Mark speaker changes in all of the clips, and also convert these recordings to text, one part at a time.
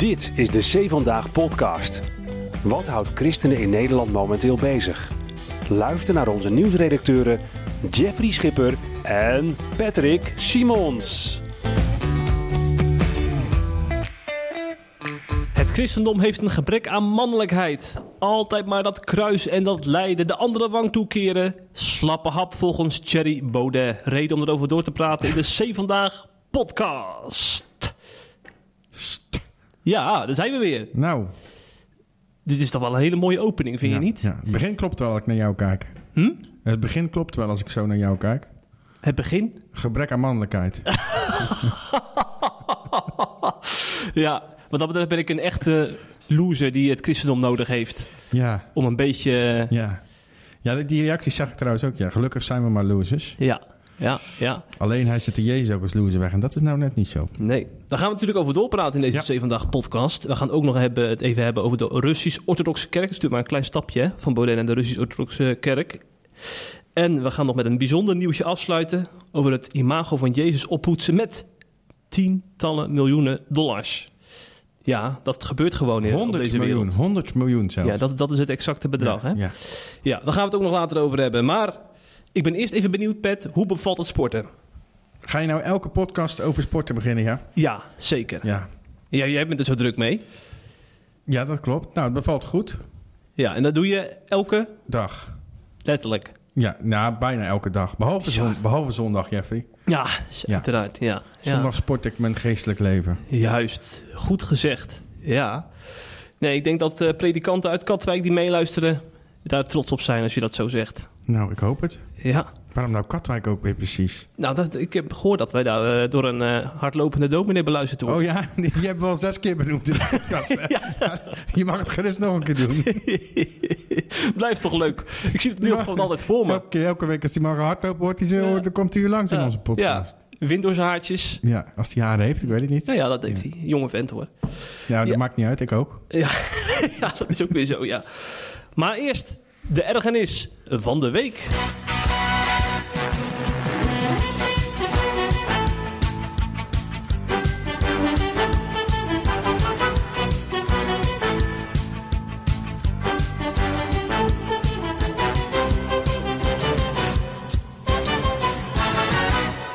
Speaker 1: Dit is de Zee Vandaag podcast. Wat houdt christenen in Nederland momenteel bezig? Luister naar onze nieuwsredacteuren Jeffrey Schipper en Patrick Simons.
Speaker 2: Het christendom heeft een gebrek aan mannelijkheid. Altijd maar dat kruis en dat lijden, de andere wang toekeren. Slappe hap volgens Thierry Baudet. Reden om erover door te praten in de C Vandaag podcast. Ja, daar zijn we weer.
Speaker 3: Nou,
Speaker 2: Dit is toch wel een hele mooie opening, vind
Speaker 3: ja,
Speaker 2: je niet?
Speaker 3: Ja. Het begin klopt wel als ik naar jou kijk.
Speaker 2: Hm?
Speaker 3: Het begin klopt wel als ik zo naar jou kijk.
Speaker 2: Het begin?
Speaker 3: Gebrek aan mannelijkheid.
Speaker 2: Ja, wat dat betreft ben ik een echte loser die het christendom nodig heeft.
Speaker 3: Ja,
Speaker 2: Om een beetje...
Speaker 3: ja. Ja, die- die reacties zag ik trouwens ook. Ja, gelukkig zijn we maar losers.
Speaker 2: Ja, ja, ja.
Speaker 3: Alleen hij zet de Jezus ook als loser weg. En dat is nou net niet zo.
Speaker 2: Nee. Daar gaan we natuurlijk over doorpraten in deze
Speaker 3: Ja.
Speaker 2: Vandaag podcast. We gaan ook nog hebben, het even hebben over de Russisch-Orthodoxe Kerk. Dat is natuurlijk maar een klein stapje hè, van Baudet en de Russisch-Orthodoxe Kerk. En we gaan nog met een bijzonder nieuwtje afsluiten over het imago van Jezus oppoetsen met tientallen miljoenen dollars. Ja, dat gebeurt gewoon in op
Speaker 3: 100
Speaker 2: deze
Speaker 3: miljoen.
Speaker 2: wereld.
Speaker 3: 100 miljoen zelfs.
Speaker 2: Ja, dat, dat is het exacte bedrag.
Speaker 3: Ja,
Speaker 2: hè?
Speaker 3: ja.
Speaker 2: Ja, daar gaan we het ook nog later over hebben. Maar ik ben eerst even benieuwd, Pet, hoe bevalt het sporten?
Speaker 3: Ga je nou elke podcast over sporten beginnen, ja?
Speaker 2: Ja, zeker.
Speaker 3: Ja.
Speaker 2: Ja, jij bent er zo druk mee.
Speaker 3: Ja, dat klopt. Nou, het bevalt goed.
Speaker 2: Ja, en dat doe je elke,
Speaker 3: Dag.
Speaker 2: letterlijk.
Speaker 3: Ja, nou, bijna elke dag. Behalve, zon- behalve zondag, Jeffrey.
Speaker 2: Ja,
Speaker 3: Ja.
Speaker 2: uiteraard. Ja. ja.
Speaker 3: Zondag sport ik mijn geestelijk leven.
Speaker 2: Juist, goed gezegd. Ja. Nee, ik denk dat eh, predikanten uit Katwijk die meeluisteren daar trots op zijn als je dat zo zegt.
Speaker 3: Nou, ik hoop het.
Speaker 2: Ja.
Speaker 3: Waarom nou Katwijk ook weer precies?
Speaker 2: Nou, dat, ik heb gehoord dat wij daar eh, door een eh, hardlopende dominee beluisterd worden.
Speaker 3: Oh ja, die je hebt wel zes keer benoemd in de podcast. hè? Je mag het gerust nog een keer doen.
Speaker 2: Blijft toch leuk. Ik zie het nu gewoon altijd voor me.
Speaker 3: Elke, elke week als hij maar hardlopen wordt, zo,
Speaker 2: Ja.
Speaker 3: dan komt hij weer langs in
Speaker 2: Ja.
Speaker 3: onze podcast.
Speaker 2: Ja, Windowshaartjes.
Speaker 3: Ja. als hij haren heeft, ik weet het niet.
Speaker 2: Nou ja, dat heeft hij. Jonge vent hoor.
Speaker 3: Ja, dat
Speaker 2: Ja.
Speaker 3: maakt niet uit, ik ook.
Speaker 2: Ja, ja, dat is ook weer zo, ja. Maar eerst de ergernis van de week.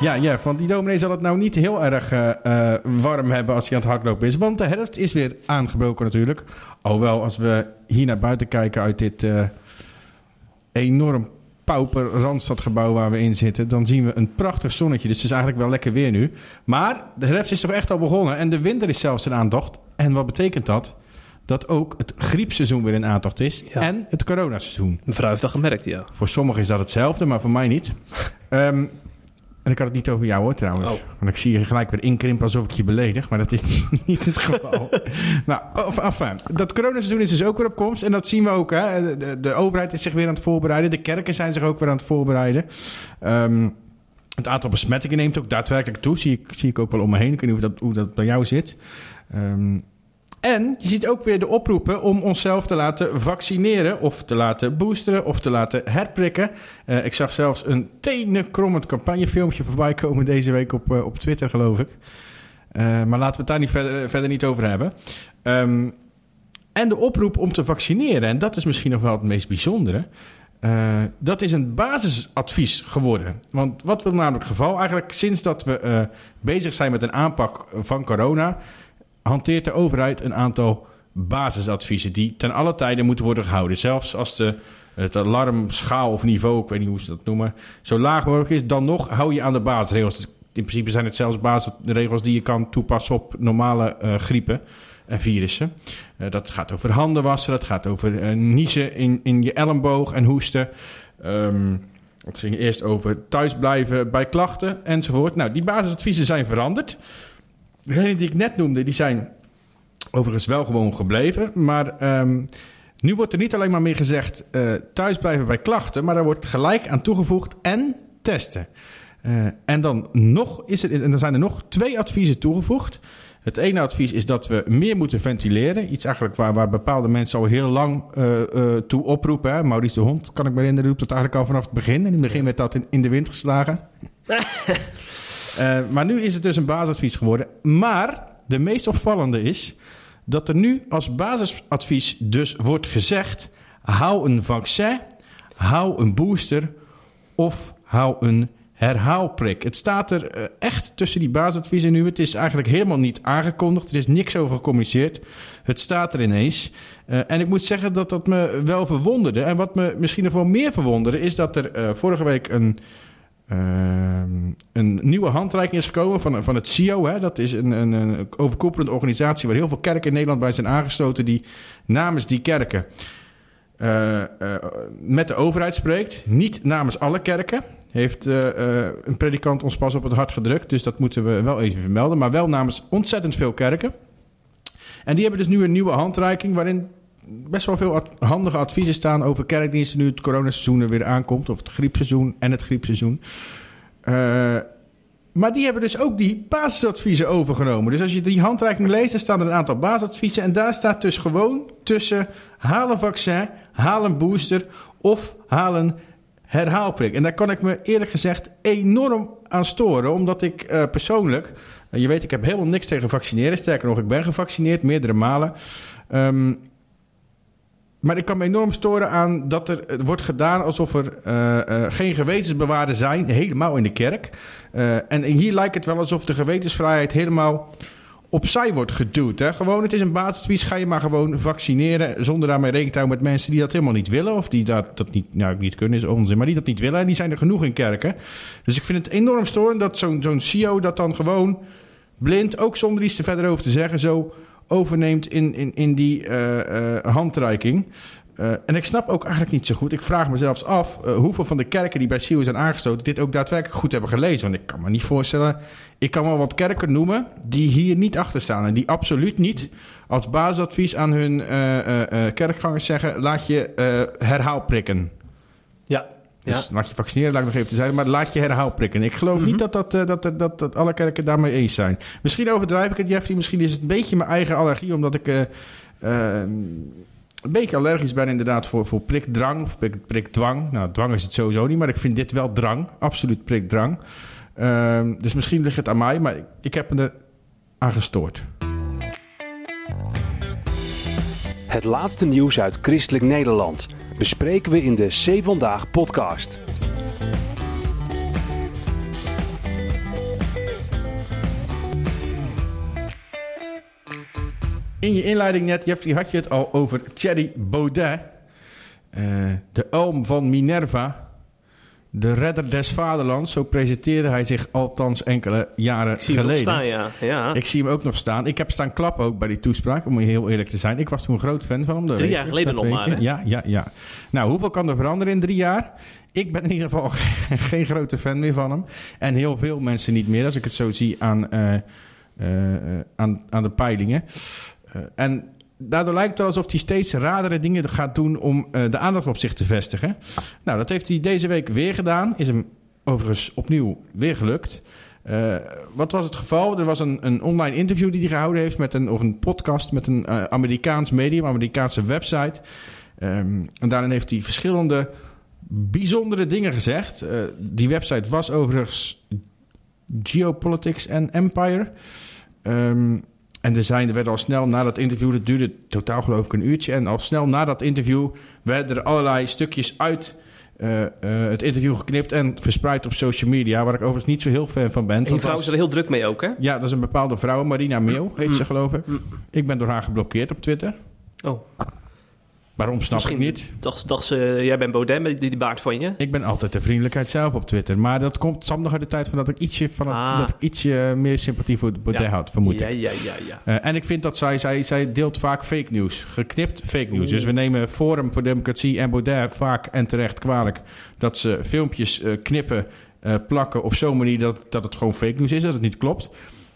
Speaker 3: Ja, ja, want die dominee zal het nou niet heel erg eh, eh, warm hebben als hij aan het hardlopen is. Want de herfst is weer aangebroken natuurlijk. Alhoewel, als we hier naar buiten kijken uit dit eh, enorm pauper Randstadgebouw waar we in zitten... dan zien we een prachtig zonnetje. Dus het is eigenlijk wel lekker weer nu. Maar de herfst is toch echt al begonnen en de winter is zelfs in aantocht. En wat betekent dat? Dat ook het griepseizoen weer in aantocht is
Speaker 2: Ja.
Speaker 3: en het coronaseizoen.
Speaker 2: Een vrouw heeft dat gemerkt, ja.
Speaker 3: Voor sommigen is dat hetzelfde, maar voor mij niet. Ehm, en ik had het niet over jou hoor trouwens.
Speaker 2: Oh.
Speaker 3: Want ik zie je gelijk weer inkrimpen alsof ik je beledig. Maar dat is niet, niet het geval. nou, of, enfin, dat coronaseizoen is dus ook weer op komst. En dat zien we ook. Hè. De, de, de overheid is zich weer aan het voorbereiden. De kerken zijn zich ook weer aan het voorbereiden. Ehm, het aantal besmettingen neemt ook daadwerkelijk toe. Zie ik, zie ik ook wel om me heen. Ik weet niet hoe dat, hoe dat bij jou zit. Ehm, en je ziet ook weer de oproepen om onszelf te laten vaccineren... of te laten boosteren of te laten herprikken. Eh, ik zag zelfs een tenenkrommend campagnefilmpje voorbij komen deze week op, eh, op Twitter, geloof ik. Eh, maar laten we het daar niet verder, verder niet over hebben. Ehm, en de oproep om te vaccineren, en dat is misschien nog wel het meest bijzondere... dat is een basisadvies geworden. Want wat wil namelijk het geval? Eigenlijk sinds dat we bezig zijn met een aanpak van corona... hanteert de overheid een aantal basisadviezen... die ten alle tijde moeten worden gehouden. Zelfs als de, het alarmschaal of niveau, ik weet niet hoe ze dat noemen... zo laag mogelijk is, dan nog hou je aan de basisregels. Dus in principe zijn het zelfs basisregels die je kan toepassen op normale eh, griepen en virussen. Eh, dat gaat over handen wassen, dat gaat over eh, niezen in, in je elleboog en hoesten. Ehm het ging eerst over thuisblijven bij klachten enzovoort. Nou, die basisadviezen zijn veranderd. Degene die ik net noemde, die zijn overigens wel gewoon gebleven. Maar ehm, nu wordt er niet alleen maar meer gezegd eh thuisblijven bij klachten, maar er wordt gelijk aan toegevoegd en testen. Eh, en dan nog is er, en dan zijn er nog twee adviezen toegevoegd. Het ene advies is dat we meer moeten ventileren. Iets eigenlijk waar, waar bepaalde mensen al heel lang eh, toe oproepen. Hè. Maurice de Hond, kan ik me herinneren, roept dat eigenlijk al vanaf het begin. En in het begin werd dat in, in de wind geslagen. Eh, maar nu is het dus een basisadvies geworden. Maar de meest opvallende is dat er nu als basisadvies dus wordt gezegd: hou een vaccin, hou een booster of hou een herhaalprik. Het staat er eh, echt tussen die basisadviezen nu. Het is eigenlijk helemaal niet aangekondigd. Er is niks over gecommuniceerd. Het staat er ineens. Uh, en ik moet zeggen dat dat me wel verwonderde. En wat me misschien nog wel meer verwonderde... is dat er vorige week een, een nieuwe handreiking is gekomen van, van het CIO. Hè. Dat is een, een, een overkoepelende organisatie... waar heel veel kerken in Nederland bij zijn aangesloten... die namens die kerken... Uh, uh, met de overheid spreekt. Niet namens alle kerken. Heeft uh, een predikant ons pas op het hart gedrukt. Dus dat moeten we wel even vermelden. Maar wel namens ontzettend veel kerken. En die hebben dus nu een nieuwe handreiking. waarin best wel veel handige adviezen staan over kerkdiensten. nu het coronaseizoen er weer aankomt. Of het griepseizoen en het griepseizoen. Maar die hebben dus ook die basisadviezen overgenomen. Dus als je die handreiking leest, dan staan er een aantal basisadviezen. En daar staat dus gewoon tussen haal een vaccin, haal een booster of haal een herhaalprik. En daar kan ik me eerlijk gezegd enorm aan storen. Omdat ik uh, persoonlijk, uh, je weet ik heb helemaal niks tegen vaccineren. Sterker nog, ik ben gevaccineerd meerdere malen. Um, maar ik kan me enorm storen aan dat er wordt gedaan alsof er uh, uh, geen gewetensbewaarden zijn, helemaal in de kerk. Uh, en hier lijkt het wel alsof de gewetensvrijheid helemaal opzij wordt geduwd. Hè? Gewoon, het is een basisadvies, ga je maar gewoon vaccineren zonder daarmee rekening te houden met mensen die dat helemaal niet willen. Of die dat, dat niet, nou niet kunnen, is onzin, maar die dat niet willen. En die zijn er genoeg in kerken. Dus ik vind het enorm storend dat zo'n zo'n CEO dat dan gewoon blind, ook zonder iets te verder over te zeggen, zo overneemt in, in, in die uh, uh, handreiking. Uh, en ik snap ook eigenlijk niet zo goed. Ik vraag me zelfs af hoeveel van de kerken die bij SIO zijn aangestoten dit ook daadwerkelijk goed hebben gelezen. Want ik kan me niet voorstellen. Ik kan wel wat kerken noemen die hier niet achter staan. En die absoluut niet als basisadvies aan hun kerkgangers zeggen: laat je herhaal prikken.
Speaker 2: Ja,
Speaker 3: dus ja. laat je vaccineren, laat ik nog even te zeggen. Maar laat je herhaal prikken. Ik geloof mm -hmm. niet dat, dat, dat, dat, dat, dat alle kerken daarmee eens zijn. Misschien overdrijf ik het, Jeffrey. Misschien is het een beetje mijn eigen allergie. Omdat ik uh, uh, een beetje allergisch ben inderdaad voor, voor prikdrang. Of prik, prikdwang. Nou, dwang is het sowieso niet. Maar ik vind dit wel drang. Absoluut prikdrang. Uh, dus misschien ligt het aan mij. Maar ik, ik heb me er aan gestoord.
Speaker 1: Het laatste nieuws uit Christelijk Nederland bespreken we in de C Vandaag podcast.
Speaker 3: In je inleiding net, Jeffrey, had je het al over Thierry Baudet. Uh, de oom van Minerva. De redder des vaderlands. Zo presenteerde hij zich althans enkele jaren
Speaker 2: Ik zie
Speaker 3: geleden.
Speaker 2: hem staan, ja. ja.
Speaker 3: Ik zie hem ook nog staan. Ik heb staan klappen ook bij die toespraak, om heel eerlijk te zijn. Ik was toen een groot fan van hem.
Speaker 2: Drie jaar geleden nog maar, hè?
Speaker 3: Ja, ja, ja. Nou, hoeveel kan er veranderen in drie jaar? Ik ben in ieder geval geen, geen grote fan meer van hem. En heel veel mensen niet meer, als ik het zo zie aan, uh, uh, aan, aan de peilingen. Uh, en daardoor lijkt het wel alsof hij steeds radere dingen gaat doen om uh, de aandacht op zich te vestigen. Nou, dat heeft hij deze week weer gedaan. Is hem overigens opnieuw weer gelukt. Uh, wat was het geval? Er was een, een online interview die hij gehouden heeft met een, of een podcast met een uh, Amerikaans medium, Amerikaanse website. Um, en daarin heeft hij verschillende bijzondere dingen gezegd. Die website was overigens Geopolitics and Empire. Um, en er, zijn, er werden al snel na dat interview, dat duurde totaal geloof ik een uurtje. En al snel na dat interview werden er allerlei stukjes uit uh, uh, het interview geknipt en verspreid op social media. Waar ik overigens niet zo heel fan van ben.
Speaker 2: En die vrouw is er heel druk mee ook, hè?
Speaker 3: Ja, dat is een bepaalde vrouw, Marina Meel heet mm. ze geloof ik. Mm. Ik ben door haar geblokkeerd op Twitter.
Speaker 2: Oh.
Speaker 3: Waarom snap
Speaker 2: Misschien
Speaker 3: ik niet?
Speaker 2: Dacht, dacht ze, jij bent Baudet met die, die baard van je?
Speaker 3: Ik ben altijd de vriendelijkheid zelf op Twitter. Maar dat komt samen nog uit de tijd van dat ik ietsje, van het, ah. dat ik ietsje meer sympathie voor Baudet ja. had, vermoed
Speaker 2: ja,
Speaker 3: ik.
Speaker 2: Ja, ja, ja.
Speaker 3: Uh, en ik vind dat zij, zij, zij deelt vaak fake news. Geknipt fake news. Oeh. Dus we nemen Forum voor Democratie en Baudet vaak en terecht kwalijk... dat ze filmpjes uh, knippen, uh, plakken op zo'n manier dat, dat het gewoon fake news is. Dat het niet klopt.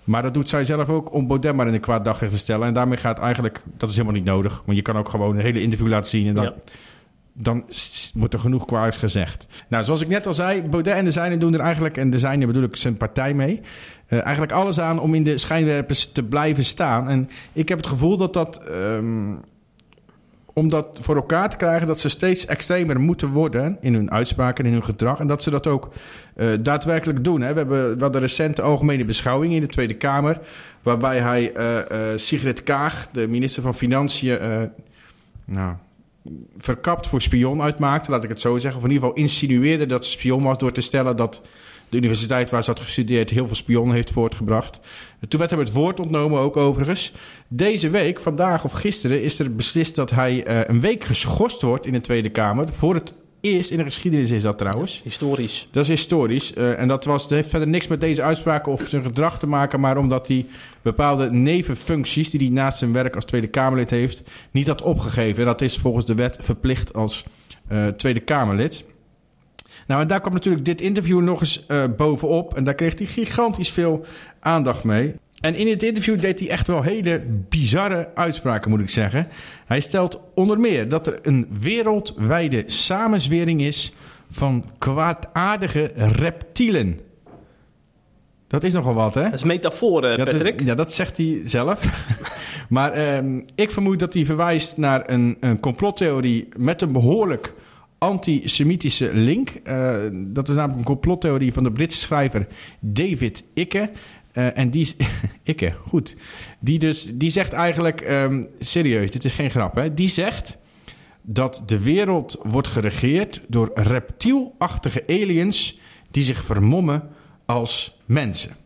Speaker 3: Maar dat doet zij zelf ook om Baudet maar in een kwaad daglicht te stellen. En daarmee gaat eigenlijk... Dat is helemaal niet nodig. Want je kan ook gewoon een hele interview laten zien... en dan, ja. dan wordt er genoeg kwaads gezegd. Nou, zoals ik net al zei... Baudet en de zijnen doen er eigenlijk... en de zijnen bedoel ik zijn partij mee... Uh, eigenlijk alles aan om in de schijnwerpers te blijven staan. En ik heb het gevoel dat dat... Um, om dat voor elkaar te krijgen dat ze steeds extremer moeten worden in hun uitspraken en in hun gedrag. En dat ze dat ook uh, daadwerkelijk doen. Hè. We hebben wat de recente algemene beschouwing in de Tweede Kamer, waarbij hij uh, uh, Sigrid Kaag, de minister van Financiën, nou, verkapt voor spion uitmaakte, laat ik het zo zeggen. Of in ieder geval insinueerde dat ze spion was door te stellen dat de universiteit waar ze had gestudeerd heel veel spionnen heeft voortgebracht. Toen werd hem het woord ontnomen, ook overigens. Deze week, vandaag of gisteren, is er beslist dat hij uh, een week geschorst wordt in de Tweede Kamer. Voor het eerst in de geschiedenis is dat trouwens.
Speaker 2: Historisch.
Speaker 3: Dat is historisch. Uh, en dat, was, dat heeft verder niks met deze uitspraken of zijn gedrag te maken, maar omdat hij bepaalde nevenfuncties die hij naast zijn werk als Tweede Kamerlid heeft, niet had opgegeven. En dat is volgens de wet verplicht als uh, Tweede Kamerlid. Nou, en daar kwam natuurlijk dit interview nog eens uh, bovenop. En daar kreeg hij gigantisch veel aandacht mee. En in het interview deed hij echt wel hele bizarre uitspraken, moet ik zeggen. Hij stelt onder meer dat er een wereldwijde samenzwering is van kwaadaardige reptielen. Dat is nogal wat, hè?
Speaker 2: Dat is metafoor, uh, Patrick.
Speaker 3: Dat is, ja, dat zegt hij zelf. maar uh, ik vermoed dat hij verwijst naar een, een complottheorie met een behoorlijk antisemitische link. Uh, dat is namelijk een complottheorie van de Britse schrijver David Icke. Uh, en die Ikke, goed. Die, dus, die zegt eigenlijk, um, serieus, dit is geen grap, hè? Die zegt dat de wereld wordt geregeerd door reptielachtige aliens die zich vermommen als mensen.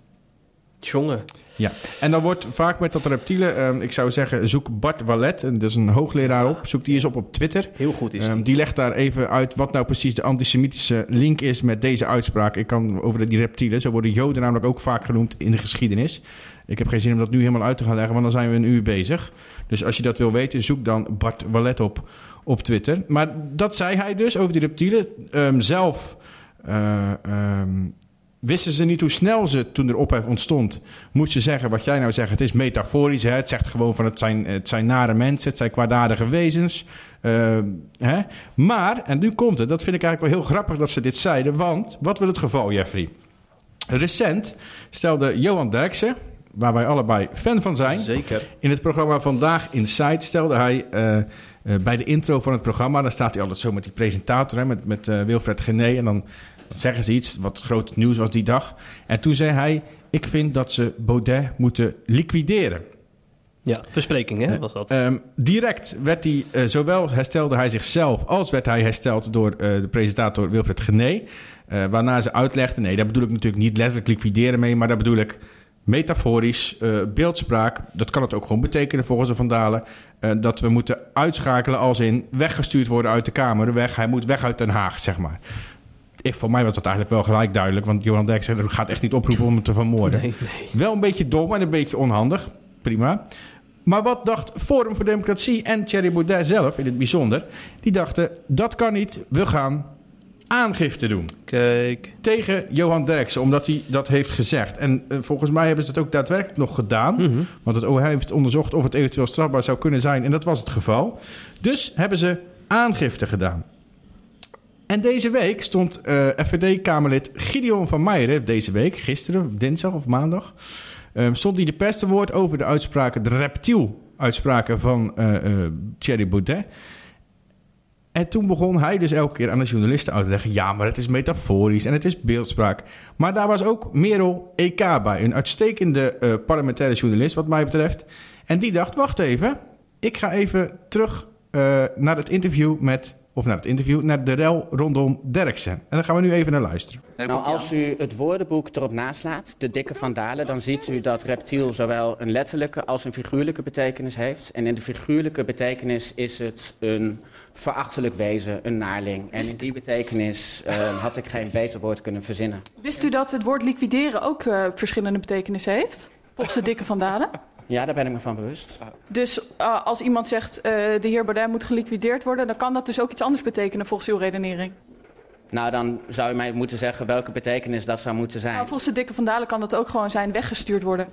Speaker 2: Jongen.
Speaker 3: Ja, en dan wordt vaak met dat reptielen, um, ik zou zeggen, zoek Bart Wallet, dat is een hoogleraar op, zoek die eens op op Twitter.
Speaker 2: Heel goed is die.
Speaker 3: Um, die legt daar even uit wat nou precies de antisemitische link is met deze uitspraak. Ik kan over die reptielen, zo worden Joden namelijk ook vaak genoemd in de geschiedenis. Ik heb geen zin om dat nu helemaal uit te gaan leggen, want dan zijn we een uur bezig. Dus als je dat wil weten, zoek dan Bart Wallet op op Twitter. Maar dat zei hij dus over die reptielen. Um, zelf uh, um, wisten ze niet hoe snel ze, toen er ophef ontstond, moesten zeggen wat jij nou zegt. Het is metaforisch. Hè? Het zegt gewoon van het zijn, het zijn nare mensen, het zijn kwaadaardige wezens. Uh, hè? Maar, en nu komt het, dat vind ik eigenlijk wel heel grappig dat ze dit zeiden. Want, wat wil het geval, Jeffrey? Recent stelde Johan Derksen, waar wij allebei fan van zijn.
Speaker 2: Zeker.
Speaker 3: In het programma Vandaag Inside stelde hij uh, uh, bij de intro van het programma... dan staat hij altijd zo met die presentator, hè, met, met uh, Wilfred Gené... en dan zeggen ze iets wat groot nieuws was die dag. En toen zei hij, ik vind dat ze Baudet moeten liquideren.
Speaker 2: Ja, verspreking hè, was dat.
Speaker 3: Um, direct werd hij, uh, zowel herstelde hij zichzelf als werd hij hersteld door uh, de presentator Wilfred Gené. Uh, waarna ze uitlegde, nee, daar bedoel ik natuurlijk niet letterlijk liquideren mee, maar daar bedoel ik metaforisch, beeldspraak. Dat kan het ook gewoon betekenen volgens de Vandalen. dat we moeten uitschakelen als in weggestuurd worden uit de Kamer. Weg, hij moet weg uit Den Haag, zeg maar. Ik, voor mij was dat eigenlijk wel gelijk duidelijk. Want Johan Dijk zei, gaat echt niet oproepen om hem te vermoorden.
Speaker 2: Nee, nee.
Speaker 3: Wel een beetje dom en een beetje onhandig. Prima. Maar wat dacht Forum voor Democratie en Thierry Baudet zelf in het bijzonder? Die dachten, dat kan niet, we gaan aangifte doen.
Speaker 2: Kijk.
Speaker 3: Tegen Johan Derksen, omdat hij dat heeft gezegd. En uh, volgens mij hebben ze dat ook daadwerkelijk nog gedaan.
Speaker 2: Mhm.
Speaker 3: Want het OH heeft onderzocht of het eventueel strafbaar zou kunnen zijn. En dat was het geval. Dus hebben ze aangifte gedaan. En deze week stond uh, FVD-Kamerlid Gideon van Meijeren, deze week, gisteren, dinsdag of maandag, um, stond hij de pers te woord over de uitspraken, de reptiel-uitspraken van uh, uh, Thierry Baudet. En toen begon hij dus elke keer aan de journalisten uit te leggen: ja, maar het is metaforisch en het is beeldspraak. Maar daar was ook Merel EK bij, een uitstekende parlementaire journalist, wat mij betreft. En die dacht: wacht even, ik ga even terug naar het interview met of naar het interview, naar de rel rondom Derksen. En daar gaan we nu even naar luisteren.
Speaker 4: Nou, als u het woordenboek erop naslaat, de dikke vandalen, dan ziet u dat reptiel zowel een letterlijke als een figuurlijke betekenis heeft. En in de figuurlijke betekenis is het een verachtelijk wezen, een naarling. En in die betekenis uh, had ik geen beter woord kunnen verzinnen.
Speaker 5: Wist u dat het woord liquideren ook uh, verschillende betekenissen heeft? Volgens de dikke vandalen?
Speaker 4: Ja, daar ben ik me van bewust.
Speaker 5: Dus uh, als iemand zegt uh, de heer Baudet moet geliquideerd worden, dan kan dat dus ook iets anders betekenen volgens uw redenering?
Speaker 4: Nou, dan zou u mij moeten zeggen welke betekenis dat zou moeten zijn.
Speaker 5: Nou, volgens de dikke vandalen kan dat ook gewoon zijn weggestuurd worden.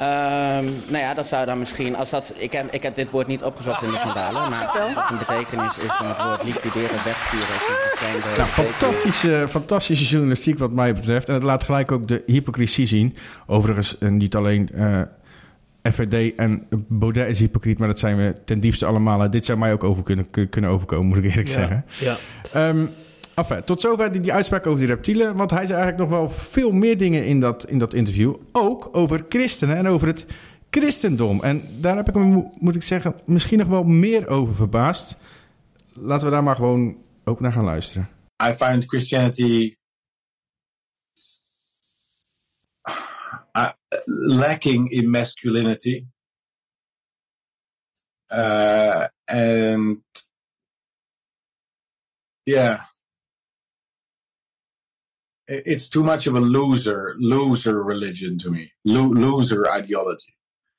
Speaker 4: Um, nou ja, dat zou dan misschien, als dat, ik heb, ik heb dit woord niet opgezocht in de vandalen, maar wat een betekenis is van het woord liquideren, wegsturen.
Speaker 3: Nou, fantastische, fantastische journalistiek wat mij betreft. En het laat gelijk ook de hypocrisie zien. Overigens uh, niet alleen uh, FVD en Baudet is hypocriet, maar dat zijn we ten diepste allemaal. Dit zou mij ook over kunnen, kun- kunnen overkomen, moet ik eerlijk zeggen.
Speaker 2: Ja.
Speaker 3: Ehm enfin, tot zover die, die uitspraak over die reptielen. Want hij zei eigenlijk nog wel veel meer dingen in dat, in dat interview. Ook over christenen en over het christendom. En daar heb ik me, mo- moet ik zeggen, misschien nog wel meer over verbaasd. Laten we daar maar gewoon ook naar gaan luisteren.
Speaker 6: I find Christianity uh, lacking in masculinity. Uh, and yeah, it's too much of a loser, loser religion to me, Lo- loser ideology.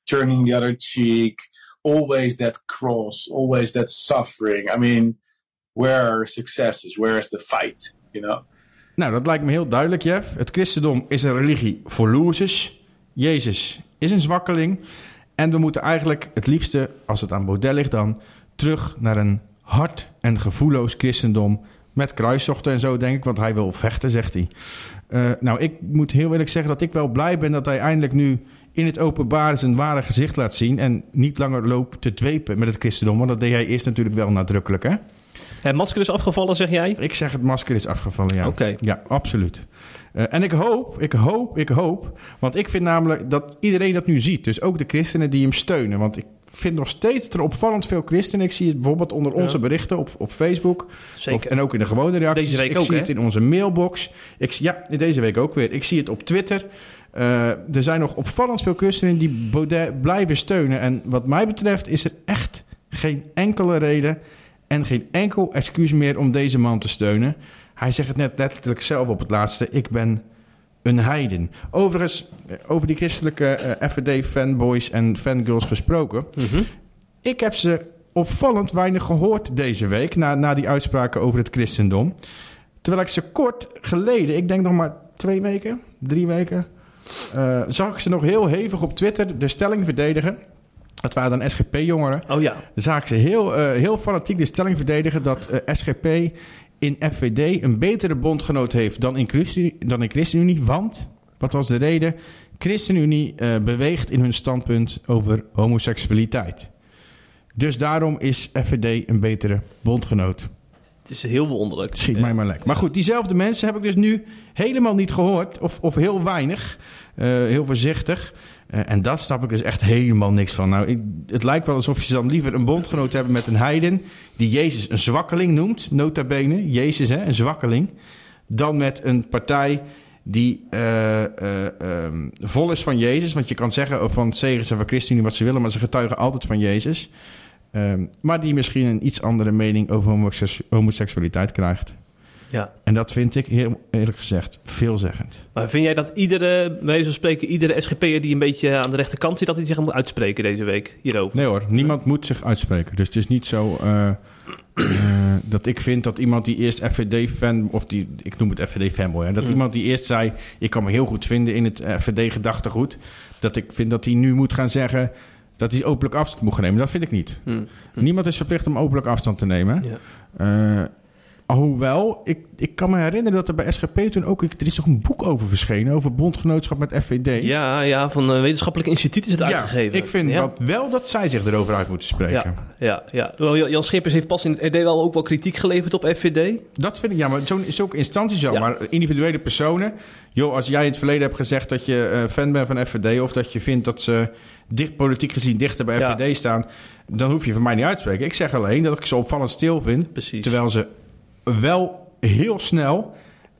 Speaker 6: Turning the other cheek, always that cross, always that suffering. I mean, where are successes? Where is the fight? You know?
Speaker 3: Nou, dat lijkt me heel duidelijk, Jeff. Het christendom is een religie voor losers. Jezus is een zwakkeling. En we moeten eigenlijk het liefste, als het aan Baudet ligt dan... terug naar een hard en gevoelloos christendom... met kruiszochten en zo, denk ik. Want hij wil vechten, zegt hij. Eh, nou, ik moet heel eerlijk zeggen dat ik wel blij ben... dat hij eindelijk nu in het openbaar zijn ware gezicht laat zien... en niet langer loopt te dwepen met het christendom. Want dat deed hij eerst natuurlijk wel nadrukkelijk, hè?
Speaker 2: Het masker is afgevallen, zeg jij?
Speaker 3: Ik zeg het masker is afgevallen, ja.
Speaker 2: Oké.
Speaker 3: Ja, absoluut. Eh, en ik hoop, ik hoop, ik hoop... Want ik vind namelijk dat iedereen dat nu ziet. Dus ook de christenen die hem steunen. Want ik vind nog steeds er opvallend veel christenen... Ik zie het bijvoorbeeld onder onze berichten op, op Facebook.
Speaker 2: Zeker.
Speaker 3: Of, en ook in de gewone reacties.
Speaker 2: Deze week
Speaker 3: ik
Speaker 2: ook,
Speaker 3: zie
Speaker 2: hè?
Speaker 3: het in onze mailbox. Ik, ja, deze week ook weer. Ik zie het op Twitter. Eh, er zijn nog opvallend veel christenen die Baudet blijven steunen. En wat mij betreft is er echt geen enkele reden... en geen enkel excuus meer om deze man te steunen. Hij zegt het net letterlijk zelf op het laatste. Ik ben een heiden. Overigens, eh, over die christelijke eh, FVD-fanboys en fangirls gesproken.
Speaker 2: Mhm.
Speaker 3: Ik heb ze opvallend weinig gehoord deze week... Na, na die uitspraken over het christendom. Terwijl ik ze kort geleden, ik denk nog maar twee weken, drie weken... eh, zag ik ze nog heel hevig op Twitter de stelling verdedigen. Dat waren dan SGP-jongeren.
Speaker 2: Oh ja.
Speaker 3: Dan zag ik ze heel, eh, heel fanatiek de stelling verdedigen dat eh, SGP in FVD een betere bondgenoot heeft dan in, Christen, dan in ChristenUnie. Want, wat was de reden? ChristenUnie eh, beweegt in hun standpunt over homoseksualiteit. Dus daarom is FVD een betere bondgenoot.
Speaker 2: Het is heel wonderlijk.
Speaker 3: Schiet
Speaker 2: Ja.
Speaker 3: mij maar lek. Maar goed, diezelfde mensen heb ik dus nu helemaal niet gehoord. Of, of heel weinig. Heel voorzichtig. Eh, en dat snap ik dus echt helemaal niks van. Nou, ik, het lijkt wel alsof je dan liever een bondgenoot hebben met een heiden... die Jezus een zwakkeling noemt, nota bene. Jezus, hè, een zwakkeling. Dan met een partij die eh, eh, ehm, vol is van Jezus. Want je kan zeggen van zegen ze van ChristenUnie wat ze willen... maar ze getuigen altijd van Jezus. Ehm, maar die misschien een iets andere mening over homoseksu- homoseksualiteit krijgt.
Speaker 2: Ja.
Speaker 3: En dat vind ik, heel eerlijk gezegd, veelzeggend.
Speaker 2: Maar vind jij dat iedere, van spreken, iedere SGP'er die een beetje aan de rechterkant zit, dat hij zich moet uitspreken deze week hierover?
Speaker 3: Nee hoor, niemand moet zich uitspreken. Dus het is niet zo eh, eh, dat ik vind dat iemand die eerst FVD-fan... of die, ik noem het FVD-fanboy... hè, dat
Speaker 2: Mm.
Speaker 3: iemand die eerst zei... ik kan me heel goed vinden in het FVD-gedachtegoed... dat ik vind dat hij nu moet gaan zeggen... dat hij openlijk afstand moet gaan nemen. Dat vind ik niet.
Speaker 2: Hm. Hm.
Speaker 3: Niemand is verplicht om openlijk afstand te nemen.
Speaker 2: Ja.
Speaker 3: Eh, Hoewel, ik, ik kan me herinneren dat er bij SGP toen ook... Er is toch een boek over verschenen, over bondgenootschap met FVD.
Speaker 2: Ja, ja, van een wetenschappelijk instituut is het uitgegeven.
Speaker 3: ik vind
Speaker 2: ja.
Speaker 3: wat wel dat zij zich erover uit moeten spreken.
Speaker 2: Ja, ja, ja. Jan Schippers heeft pas in het RD wel ook wel kritiek geleverd op FVD.
Speaker 3: Dat vind ik, ja, maar zo'n zulke instanties wel.
Speaker 2: Ja.
Speaker 3: Maar individuele personen... joh, als jij in het verleden hebt gezegd dat je eh, fan bent van FVD... of dat je vindt dat ze dicht, politiek gezien dichter bij
Speaker 2: Ja.
Speaker 3: FVD staan... dan hoef je van mij niet uit te spreken. Ik zeg alleen dat ik ze opvallend stil vind...
Speaker 2: Precies.
Speaker 3: terwijl ze wel heel snel...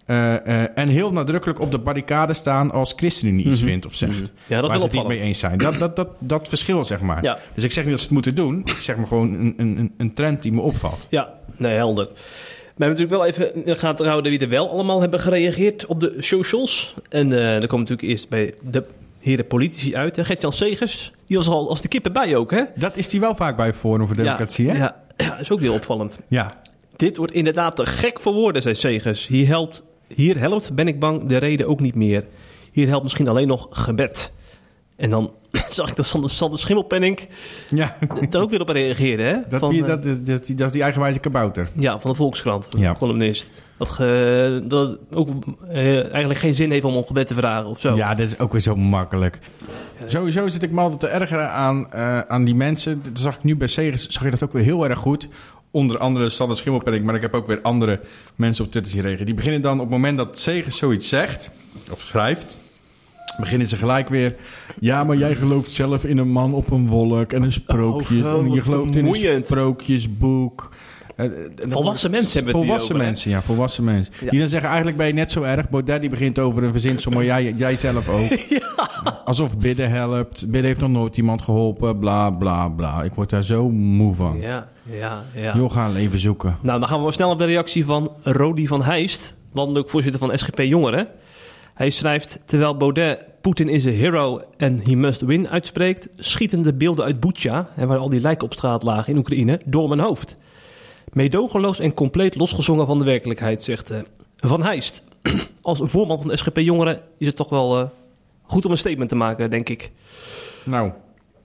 Speaker 3: eh, eh, en heel nadrukkelijk op de barricade staan als ChristenUnie iets
Speaker 2: Mhm.
Speaker 3: vindt of zegt.
Speaker 2: Mhm. Ja, dat
Speaker 3: waar ze het niet mee eens zijn. Dat, dat, dat, dat verschil, zeg maar.
Speaker 2: Ja.
Speaker 3: Dus ik zeg niet dat ze het moeten doen. Ik zeg maar gewoon een, een, een- trend die me opvalt.
Speaker 2: Ja, nee, helder. Maar we hebben natuurlijk wel even in de gaten houden wie er wel allemaal hebben gereageerd op de socials. En eh dan komt natuurlijk eerst bij de heren politici uit. Gert-Jan Segers, die was al als de kippen bij ook, hè?
Speaker 3: Dat is die wel vaak bij Forum voor Democratie,
Speaker 2: ja,
Speaker 3: hè?
Speaker 2: Ja, ja, is ook weer opvallend.
Speaker 3: Ja.
Speaker 2: Dit wordt inderdaad te gek voor woorden, zei Segers. Hier helpt, hier helpt, ben ik bang, de reden ook niet meer. Hier helpt misschien alleen nog gebed. En dan zag ik dat Sander, Sander Schimmelpenning
Speaker 3: Ja,
Speaker 2: daar ook weer op reageerde. Hè?
Speaker 3: dat,
Speaker 2: Van,
Speaker 3: die,
Speaker 2: eh,
Speaker 3: dat, dat, dat, die, dat is die eigenwijze kabouter.
Speaker 2: Ja, van de Volkskrant,
Speaker 3: Ja.
Speaker 2: columnist. Dat, ge- dat ook eh, eigenlijk geen zin heeft om om gebed te vragen of zo.
Speaker 3: Ja, dat is ook weer zo makkelijk. Sowieso zit ik me altijd te ergeren aan, eh, aan die mensen. Dat zag ik nu bij Segers, zag je dat ook weer heel erg goed. Onder andere Sander Schimmelpenning, maar ik heb ook weer andere mensen op Twitter zien reageren. Die beginnen dan op het moment dat Segers zoiets zegt, of schrijft... beginnen ze gelijk weer... Ja, maar jij gelooft zelf in een man op een wolk en een sprookje.
Speaker 2: Oh,
Speaker 3: en je gelooft in een sprookjesboek. Eh, eh,
Speaker 2: Volwassen mensen hebben het
Speaker 3: Volwassen
Speaker 2: hè?
Speaker 3: mensen, ja, volwassen mensen.
Speaker 2: Ja.
Speaker 3: Die dan zeggen, eigenlijk ben je net zo erg. Baudet die begint over een verzinsel, maar jij, jij zelf ook. Alsof bidden helpt. Bidden heeft nog nooit iemand geholpen, bla, bla, bla. Ik word daar zo moe van.
Speaker 2: ja, ja. ja.
Speaker 3: Joh, ga een leven zoeken.
Speaker 2: Nou, dan gaan we snel op de reactie van Rodi van Heist, landelijk voorzitter van SGP Jongeren. Hij schrijft, terwijl Baudet Poetin is a hero and he must win uitspreekt, schieten de beelden uit Bucha, en waar al die lijken op straat lagen in Oekraïne, door mijn hoofd. Meedogenloos en compleet losgezongen van de werkelijkheid, zegt eh, Van Heist. Als voorman van de SGP Jongeren is het toch wel eh, goed om een statement te maken, denk ik.
Speaker 3: Nou,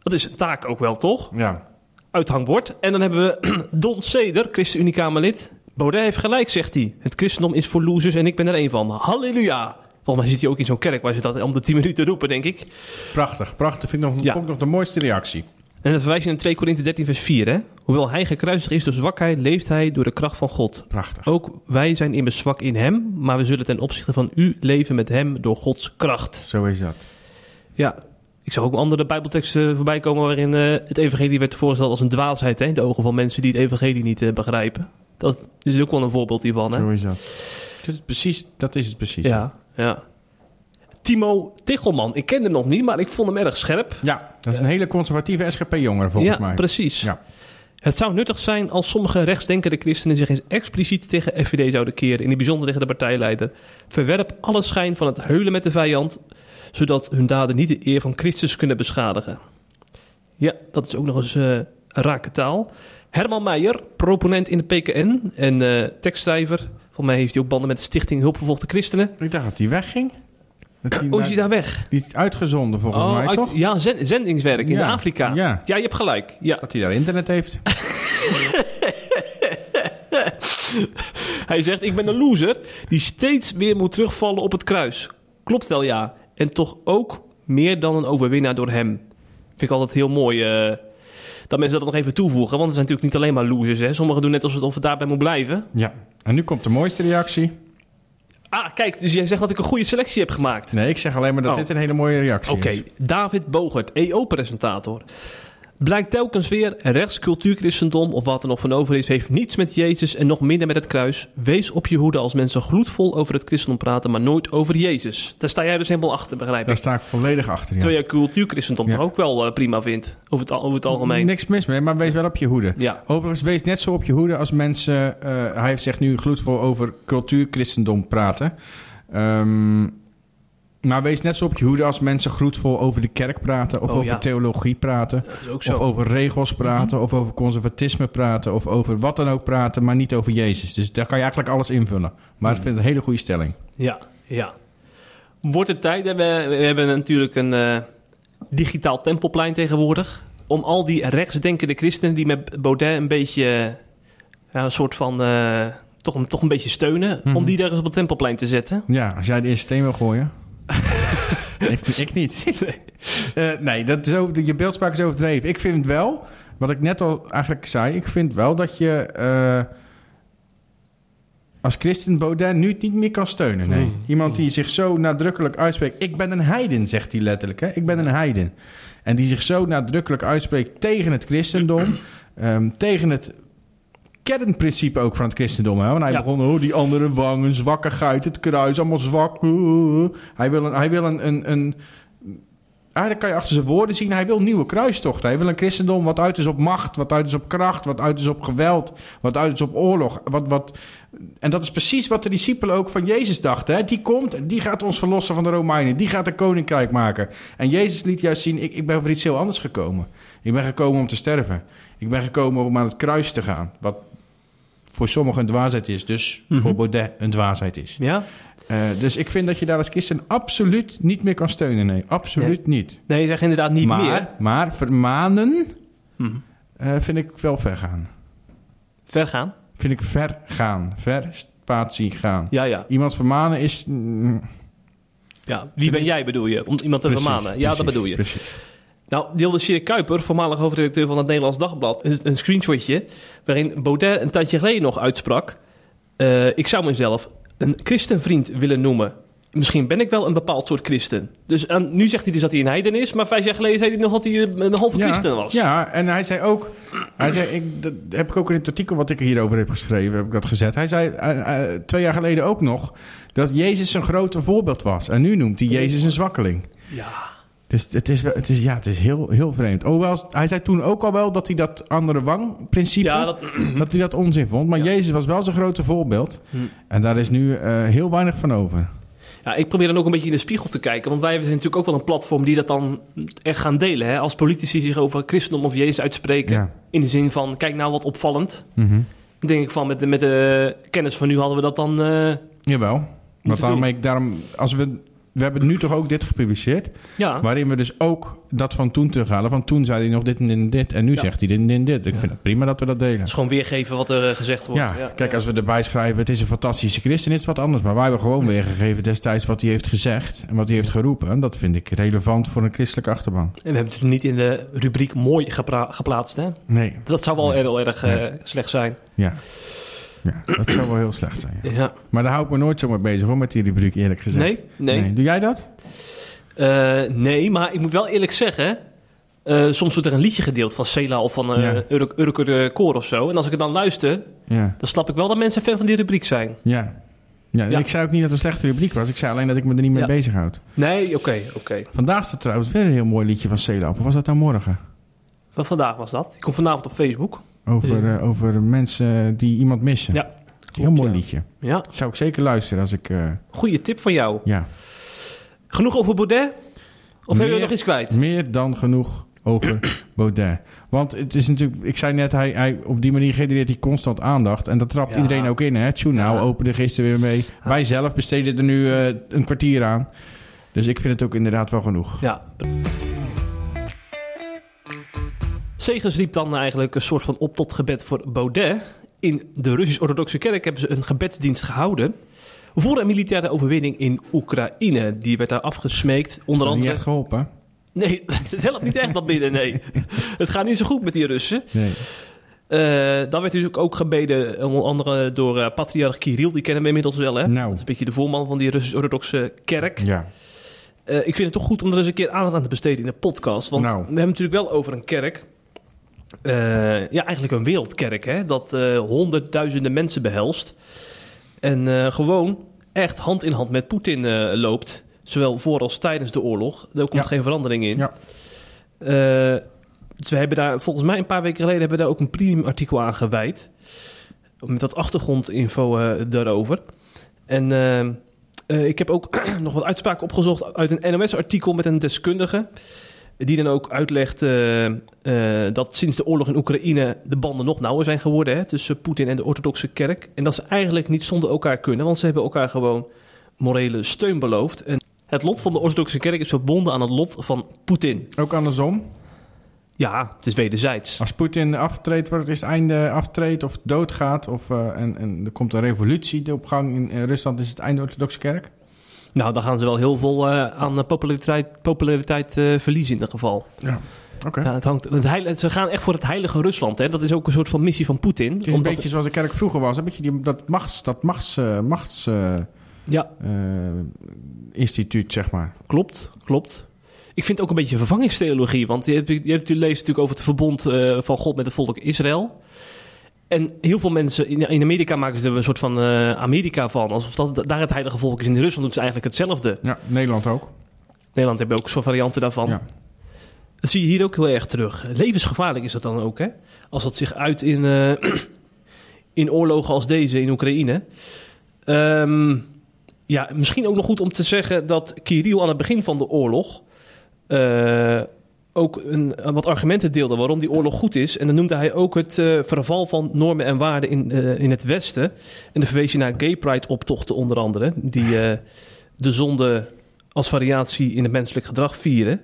Speaker 2: Dat is een taak ook wel, toch?
Speaker 3: ja.
Speaker 2: uithangbord. En dan hebben we Don Seder, ChristenUnie-Kamerlid. Baudet heeft gelijk, zegt hij. Het christendom is voor losers en ik ben er één van. Halleluja! Volgens mij zit hij ook in zo'n kerk waar ze dat om de 10 minuten roepen, denk ik.
Speaker 3: Prachtig, prachtig. Vind ik nog,
Speaker 2: Ja.
Speaker 3: nog de mooiste reactie.
Speaker 2: En dan verwijs je naar 2 Korinthe 13 vers 4, hè? Hoewel hij gekruisigd is door zwakheid, leeft hij door de kracht van God.
Speaker 3: Prachtig.
Speaker 2: Ook wij zijn immers zwak in hem, maar we zullen ten opzichte van u leven met hem door Gods kracht.
Speaker 3: Zo is dat.
Speaker 2: Ja, ik zag ook andere bijbelteksten voorbij komen waarin eh, het evangelie werd voorgesteld als een dwaasheid, hè? In de ogen van mensen die het evangelie niet eh, begrijpen. Dat is ook wel een voorbeeld hiervan, hè?
Speaker 3: Zo is dat. Dat is, precies, dat is het precies.
Speaker 2: Ja, ja. Timo Tichelman, ik ken hem nog niet, maar ik vond hem erg scherp.
Speaker 3: Ja, dat is een hele conservatieve SGP-jongere volgens
Speaker 2: ja,
Speaker 3: mij.
Speaker 2: precies.
Speaker 3: Ja.
Speaker 2: Het zou nuttig zijn als sommige rechtsdenkende christenen zich eens expliciet tegen FVD zouden keren, in het bijzonder tegen de partijleider. Verwerp alle schijn van het heulen met de vijand, zodat hun daden niet de eer van Christus kunnen beschadigen. Ja, dat is ook nog eens eh rake taal. Herman Meijer, proponent in de PKN en eh, tekstschrijver. Volgens mij heeft hij ook banden met de Stichting Hulpvervolgde Christenen.
Speaker 3: Ik dacht dat hij wegging.
Speaker 2: Oh, is hij daar weg?
Speaker 3: Die is uitgezonden volgens
Speaker 2: Oh,
Speaker 3: mij,
Speaker 2: uit-
Speaker 3: toch?
Speaker 2: Ja, zen- zendingswerk in
Speaker 3: Ja,
Speaker 2: Afrika.
Speaker 3: ja.
Speaker 2: ja, je hebt gelijk. Ja.
Speaker 3: Dat hij daar internet heeft.
Speaker 2: Hij zegt, ik ben een loser die steeds weer moet terugvallen op het kruis. Klopt wel, ja. En toch ook meer dan een overwinnaar door hem. Vind ik altijd heel mooi eh, dat mensen dat nog even toevoegen. Want er zijn natuurlijk niet alleen maar losers. Hè. Sommigen doen net alsof het daarbij moet blijven.
Speaker 3: Ja. En nu komt de mooiste reactie.
Speaker 2: Ah, kijk, dus jij zegt dat ik een goede selectie heb gemaakt.
Speaker 3: Nee, ik zeg alleen maar dat
Speaker 2: Oh.
Speaker 3: dit een hele mooie reactie
Speaker 2: Oké,
Speaker 3: is.
Speaker 2: David Bogert, EO-presentator. Blijkt telkens weer, rechts cultuurchristendom of wat er nog van over is, heeft niets met Jezus en nog minder met het kruis. Wees op je hoede als mensen gloedvol over het christendom praten, maar nooit over Jezus. Daar sta jij dus helemaal achter, begrijp
Speaker 3: Daar
Speaker 2: ik.
Speaker 3: sta ik volledig achter. Ja.
Speaker 2: Terwijl je cultuurchristendom
Speaker 3: Ja.
Speaker 2: toch ook wel eh, prima vindt, over het, over het algemeen.
Speaker 3: Niks mis mee, maar wees wel op je hoede.
Speaker 2: Ja,
Speaker 3: Overigens, wees net zo op je hoede als mensen... eh, hij zegt nu gloedvol over cultuur-christendom praten. Ehm, maar wees net zo op je hoede als mensen gloedvol over de kerk praten... of
Speaker 2: Oh,
Speaker 3: over
Speaker 2: ja.
Speaker 3: theologie praten... Of over regels praten, of over conservatisme praten, of over wat dan ook praten, maar niet over Jezus. Dus daar kan je eigenlijk alles invullen. Maar ik vind het een hele goede stelling.
Speaker 2: Ja, ja. Wordt het tijd, we, we hebben natuurlijk een eh, digitaal tempelplein tegenwoordig, om al die rechtsdenkende christenen die met Baudet een beetje, een soort van, eh, toch, een, toch een beetje steunen,
Speaker 3: Mhm.
Speaker 2: om die daar eens op het tempelplein te zetten.
Speaker 3: Ja, als jij de eerste steen wil gooien. ik, ik niet. Eh, nee, dat is ook, je beeldspraak is overdreven. Ik vind wel, wat ik net al eigenlijk zei, ik vind wel dat je eh, als christen Baudet nu niet meer kan steunen. Nee.
Speaker 2: Mm.
Speaker 3: Iemand die zich zo nadrukkelijk uitspreekt. Ik ben een heiden, zegt hij letterlijk. Hè? Ik ben een heiden. En die zich zo nadrukkelijk uitspreekt tegen het christendom, ehm, tegen het kernprincipe ook van het christendom. Hè? Want hij
Speaker 2: Ja.
Speaker 3: begon, oh, die andere wangen, zwakkigheid, het kruis, allemaal zwak. uh. Hij wil een, hij wil een, een, een... Eigenlijk kan je achter zijn woorden zien, hij wil nieuwe kruistochten. Hij wil een christendom wat uit is op macht, wat uit is op kracht, wat uit is op geweld, wat uit is op oorlog. Wat, wat... En dat is precies wat de discipelen ook van Jezus dachten. Hè? Die komt, en die gaat ons verlossen van de Romeinen, die gaat een koninkrijk maken. En Jezus liet juist zien, ik, ik ben voor iets heel anders gekomen. Ik ben gekomen om te sterven. Ik ben gekomen om aan het kruis te gaan. Wat voor sommigen een dwaasheid is, dus
Speaker 2: Mhm.
Speaker 3: voor Baudet een dwaasheid is.
Speaker 2: Ja?
Speaker 3: Eh, dus ik vind dat je daar als christen absoluut niet meer kan steunen. Nee, absoluut niet.
Speaker 2: Nee, je zegt inderdaad niet
Speaker 3: maar,
Speaker 2: meer.
Speaker 3: maar vermanen
Speaker 2: Mhm.
Speaker 3: eh, vind ik wel ver gaan.
Speaker 2: Ver gaan.
Speaker 3: Vind ik ver gaan. Ver spatie gaan.
Speaker 2: Ja, ja.
Speaker 3: Iemand vermanen is... mm,
Speaker 2: ja. Wie ben jij bedoel je? Om iemand te
Speaker 3: precies,
Speaker 2: vermanen. Ja, dat bedoel je.
Speaker 3: Precies.
Speaker 2: Nou, deelde Sjeer Kuiper, voormalig hoofdredacteur van het Nederlands Dagblad, een, een screenshotje waarin Baudet een tijdje geleden nog uitsprak. eh, ik zou mezelf een christenvriend willen noemen. Misschien ben ik wel een bepaald soort christen. Dus en nu zegt hij dus dat hij een heiden is, maar vijf jaar geleden zei hij nog dat hij een een halve christen was.
Speaker 3: Ja, en hij zei ook... Hij zei, ik, dat heb ik ook in het artikel wat ik hierover heb geschreven, heb ik dat gezet. Hij zei eh, eh, twee jaar geleden ook nog dat Jezus een grote voorbeeld was. En nu noemt hij Jezus een zwakkeling.
Speaker 2: Ja.
Speaker 3: Dus het is, wel- het is, ja, het is heel, heel vreemd. Hoewel, hij zei toen ook al wel dat hij dat andere wang-principe,
Speaker 2: Ja,
Speaker 3: dat...
Speaker 2: dat,
Speaker 3: hij dat onzin vond. Maar
Speaker 2: Ja.
Speaker 3: Jezus was wel zijn grote voorbeeld.
Speaker 2: Hm.
Speaker 3: En daar is nu eh, heel weinig van over.
Speaker 2: ja, ik probeer dan ook een beetje in de spiegel te kijken. Want wij zijn natuurlijk ook wel een platform die dat dan echt gaan delen. Hè? Als politici zich over christendom of Jezus uitspreken.
Speaker 3: Ja.
Speaker 2: In de zin van, kijk nou wat opvallend.
Speaker 3: Mhm.
Speaker 2: Denk ik van, met de, met de kennis van nu hadden we dat dan... eh,
Speaker 3: Jawel.
Speaker 2: Moeten
Speaker 3: daarom, ik, daarom, als we, we hebben nu toch ook dit gepubliceerd.
Speaker 2: ja,
Speaker 3: Waarin we dus ook dat van toen terughalen. Van toen zei hij nog dit en dit en dit. En nu
Speaker 2: Ja.
Speaker 3: zegt hij dit en dit en dit. Ik vind het prima dat we dat delen.
Speaker 2: Het is gewoon weergeven wat er eh, gezegd wordt.
Speaker 3: Ja, kijk, als we erbij schrijven... het is een fantastische christen, is het wat anders. Maar wij hebben gewoon weergegeven destijds wat hij heeft gezegd... en wat hij heeft geroepen. En dat vind ik relevant voor een christelijke achterban.
Speaker 2: En we hebben het natuurlijk niet in de rubriek mooi geplaatst. Hè?
Speaker 3: Nee,
Speaker 2: Dat zou wel heel erg eh, slecht zijn.
Speaker 3: ja. Ja, dat zou wel heel slecht zijn. ja.
Speaker 2: Ja.
Speaker 3: Maar daar hou ik me nooit zo mee bezig, hoor, met die rubriek, eerlijk gezegd.
Speaker 2: Nee? Nee.
Speaker 3: Doe jij dat?
Speaker 2: Eh, nee, maar ik moet wel eerlijk zeggen... eh, soms wordt er een liedje gedeeld van Sela of van
Speaker 3: Ja.
Speaker 2: uh, Urker Koor of zo. En als ik het dan luister,
Speaker 3: Ja.
Speaker 2: dan snap ik wel dat mensen fan van die rubriek zijn.
Speaker 3: Ja. Ja,
Speaker 2: Ja.
Speaker 3: ik zei ook niet dat het een slechte rubriek was. Ik zei alleen dat ik me er niet mee
Speaker 2: Ja.
Speaker 3: bezighoud.
Speaker 2: Nee, oké, oké.
Speaker 3: Vandaag staat trouwens weer een heel mooi liedje van Cela op. Of was dat dan morgen?
Speaker 2: Van vandaag was dat. Die komt vanavond op Facebook.
Speaker 3: Over,
Speaker 2: Ja.
Speaker 3: eh, over mensen die iemand missen.
Speaker 2: Ja,
Speaker 3: Heel mooi
Speaker 2: ja.
Speaker 3: liedje.
Speaker 2: Ja,
Speaker 3: Zou ik zeker luisteren als ik... eh,
Speaker 2: goede tip van jou.
Speaker 3: ja.
Speaker 2: Genoeg over Baudet? Of heb je
Speaker 3: Meer-
Speaker 2: nog iets kwijt?
Speaker 3: Meer dan genoeg over Baudet. Want het is natuurlijk... Ik zei net, hij, hij, op die manier genereert hij constant aandacht. En dat trapt
Speaker 2: Ja.
Speaker 3: iedereen ook in. Hè? Tjoenau
Speaker 2: Ja.
Speaker 3: opende gisteren weer mee. Wij zelf besteden er nu eh, een kwartier aan. Dus ik vind het ook inderdaad wel genoeg.
Speaker 2: Ja. Segers riep dan eigenlijk een soort van op tot gebed voor Baudet. In de Russisch-Orthodoxe Kerk hebben ze een gebedsdienst gehouden. Voor een militaire overwinning in Oekraïne. Die werd daar afgesmeekt. Onder
Speaker 3: dat niet
Speaker 2: andere.
Speaker 3: echt geholpen?
Speaker 2: Nee, het helpt niet echt dat binnen. Nee. Het gaat niet zo goed met die Russen.
Speaker 3: Nee.
Speaker 2: Eh dan werd natuurlijk ook gebeden, onder andere door eh, patriarch Kirill. Die kennen we inmiddels wel, hè?
Speaker 3: Nou.
Speaker 2: Dat is een beetje de voorman van die Russisch-Orthodoxe Kerk.
Speaker 3: Ja.
Speaker 2: Eh, ik vind het toch goed om er eens een keer aandacht aan te besteden in de podcast. Want
Speaker 3: Nou.
Speaker 2: we hebben het natuurlijk wel over een kerk. Eh, ja, eigenlijk een wereldkerk, hè? Dat eh, honderdduizenden mensen behelst. En eh, gewoon echt hand in hand met Poetin loopt. Zowel voor als tijdens de oorlog. Daar komt
Speaker 3: Ja.
Speaker 2: geen verandering in.
Speaker 3: Ja.
Speaker 2: Dus we hebben daar, volgens mij een paar weken geleden, hebben we daar ook een premium artikel aan gewijd. Met dat achtergrondinfo daarover. En ik heb ook nog wat uitspraken opgezocht uit een NOS-artikel met een deskundige. Die dan ook uitlegt eh, eh, dat sinds de oorlog in Oekraïne de banden nog nauwer zijn geworden hè, tussen Poetin en de orthodoxe kerk. En dat ze eigenlijk niet zonder elkaar kunnen, want ze hebben elkaar gewoon morele steun beloofd. En het lot van de orthodoxe kerk is verbonden aan het lot van Poetin.
Speaker 3: Ook andersom.
Speaker 2: Ja, het is wederzijds.
Speaker 3: Als Poetin afgetreed wordt, is het einde aftreedt of doodgaat... Of, eh, en, en er komt een revolutie op gang in Rusland... is het einde orthodoxe kerk?
Speaker 2: Nou, dan gaan ze wel heel veel eh, aan populariteit, populariteit eh, verliezen in ieder geval.
Speaker 3: Ja. Oké.
Speaker 2: Ja, het hangt, het heil- ze gaan echt voor het heilige Rusland. Hè? Dat is ook een soort van missie van Poetin.
Speaker 3: Het is een beetje zoals de kerk vroeger was. Een beetje die, dat machts, dat machts, eh, machts
Speaker 2: Ja,
Speaker 3: instituut, zeg maar.
Speaker 2: klopt, klopt. Ik vind het ook een beetje vervangingstheologie. Want je, hebt, je, hebt, je leest natuurlijk over het verbond van God met het volk Israël. En heel veel mensen in, in Amerika maken ze er een soort van eh, Amerika van. Alsof dat daar het heilige volk is. In Rusland doen ze eigenlijk hetzelfde.
Speaker 3: Ja, Nederland ook.
Speaker 2: Nederland hebben ook zo'n varianten daarvan.
Speaker 3: Ja.
Speaker 2: Dat zie je hier ook heel erg terug. Levensgevaarlijk is dat dan ook, hè? Als dat zich uit in, eh, in oorlogen als deze in Oekraïne. Ehm, ja, misschien ook nog goed om te zeggen dat Kirill aan het begin van de oorlog... eh, ook een, wat argumenten deelde waarom die oorlog goed is. En dan noemde hij ook het eh, verval van normen en waarden in, eh, in het Westen. En dan verwees hij naar gay pride optochten onder andere. Die eh, de zonde als variatie in het menselijk gedrag vieren.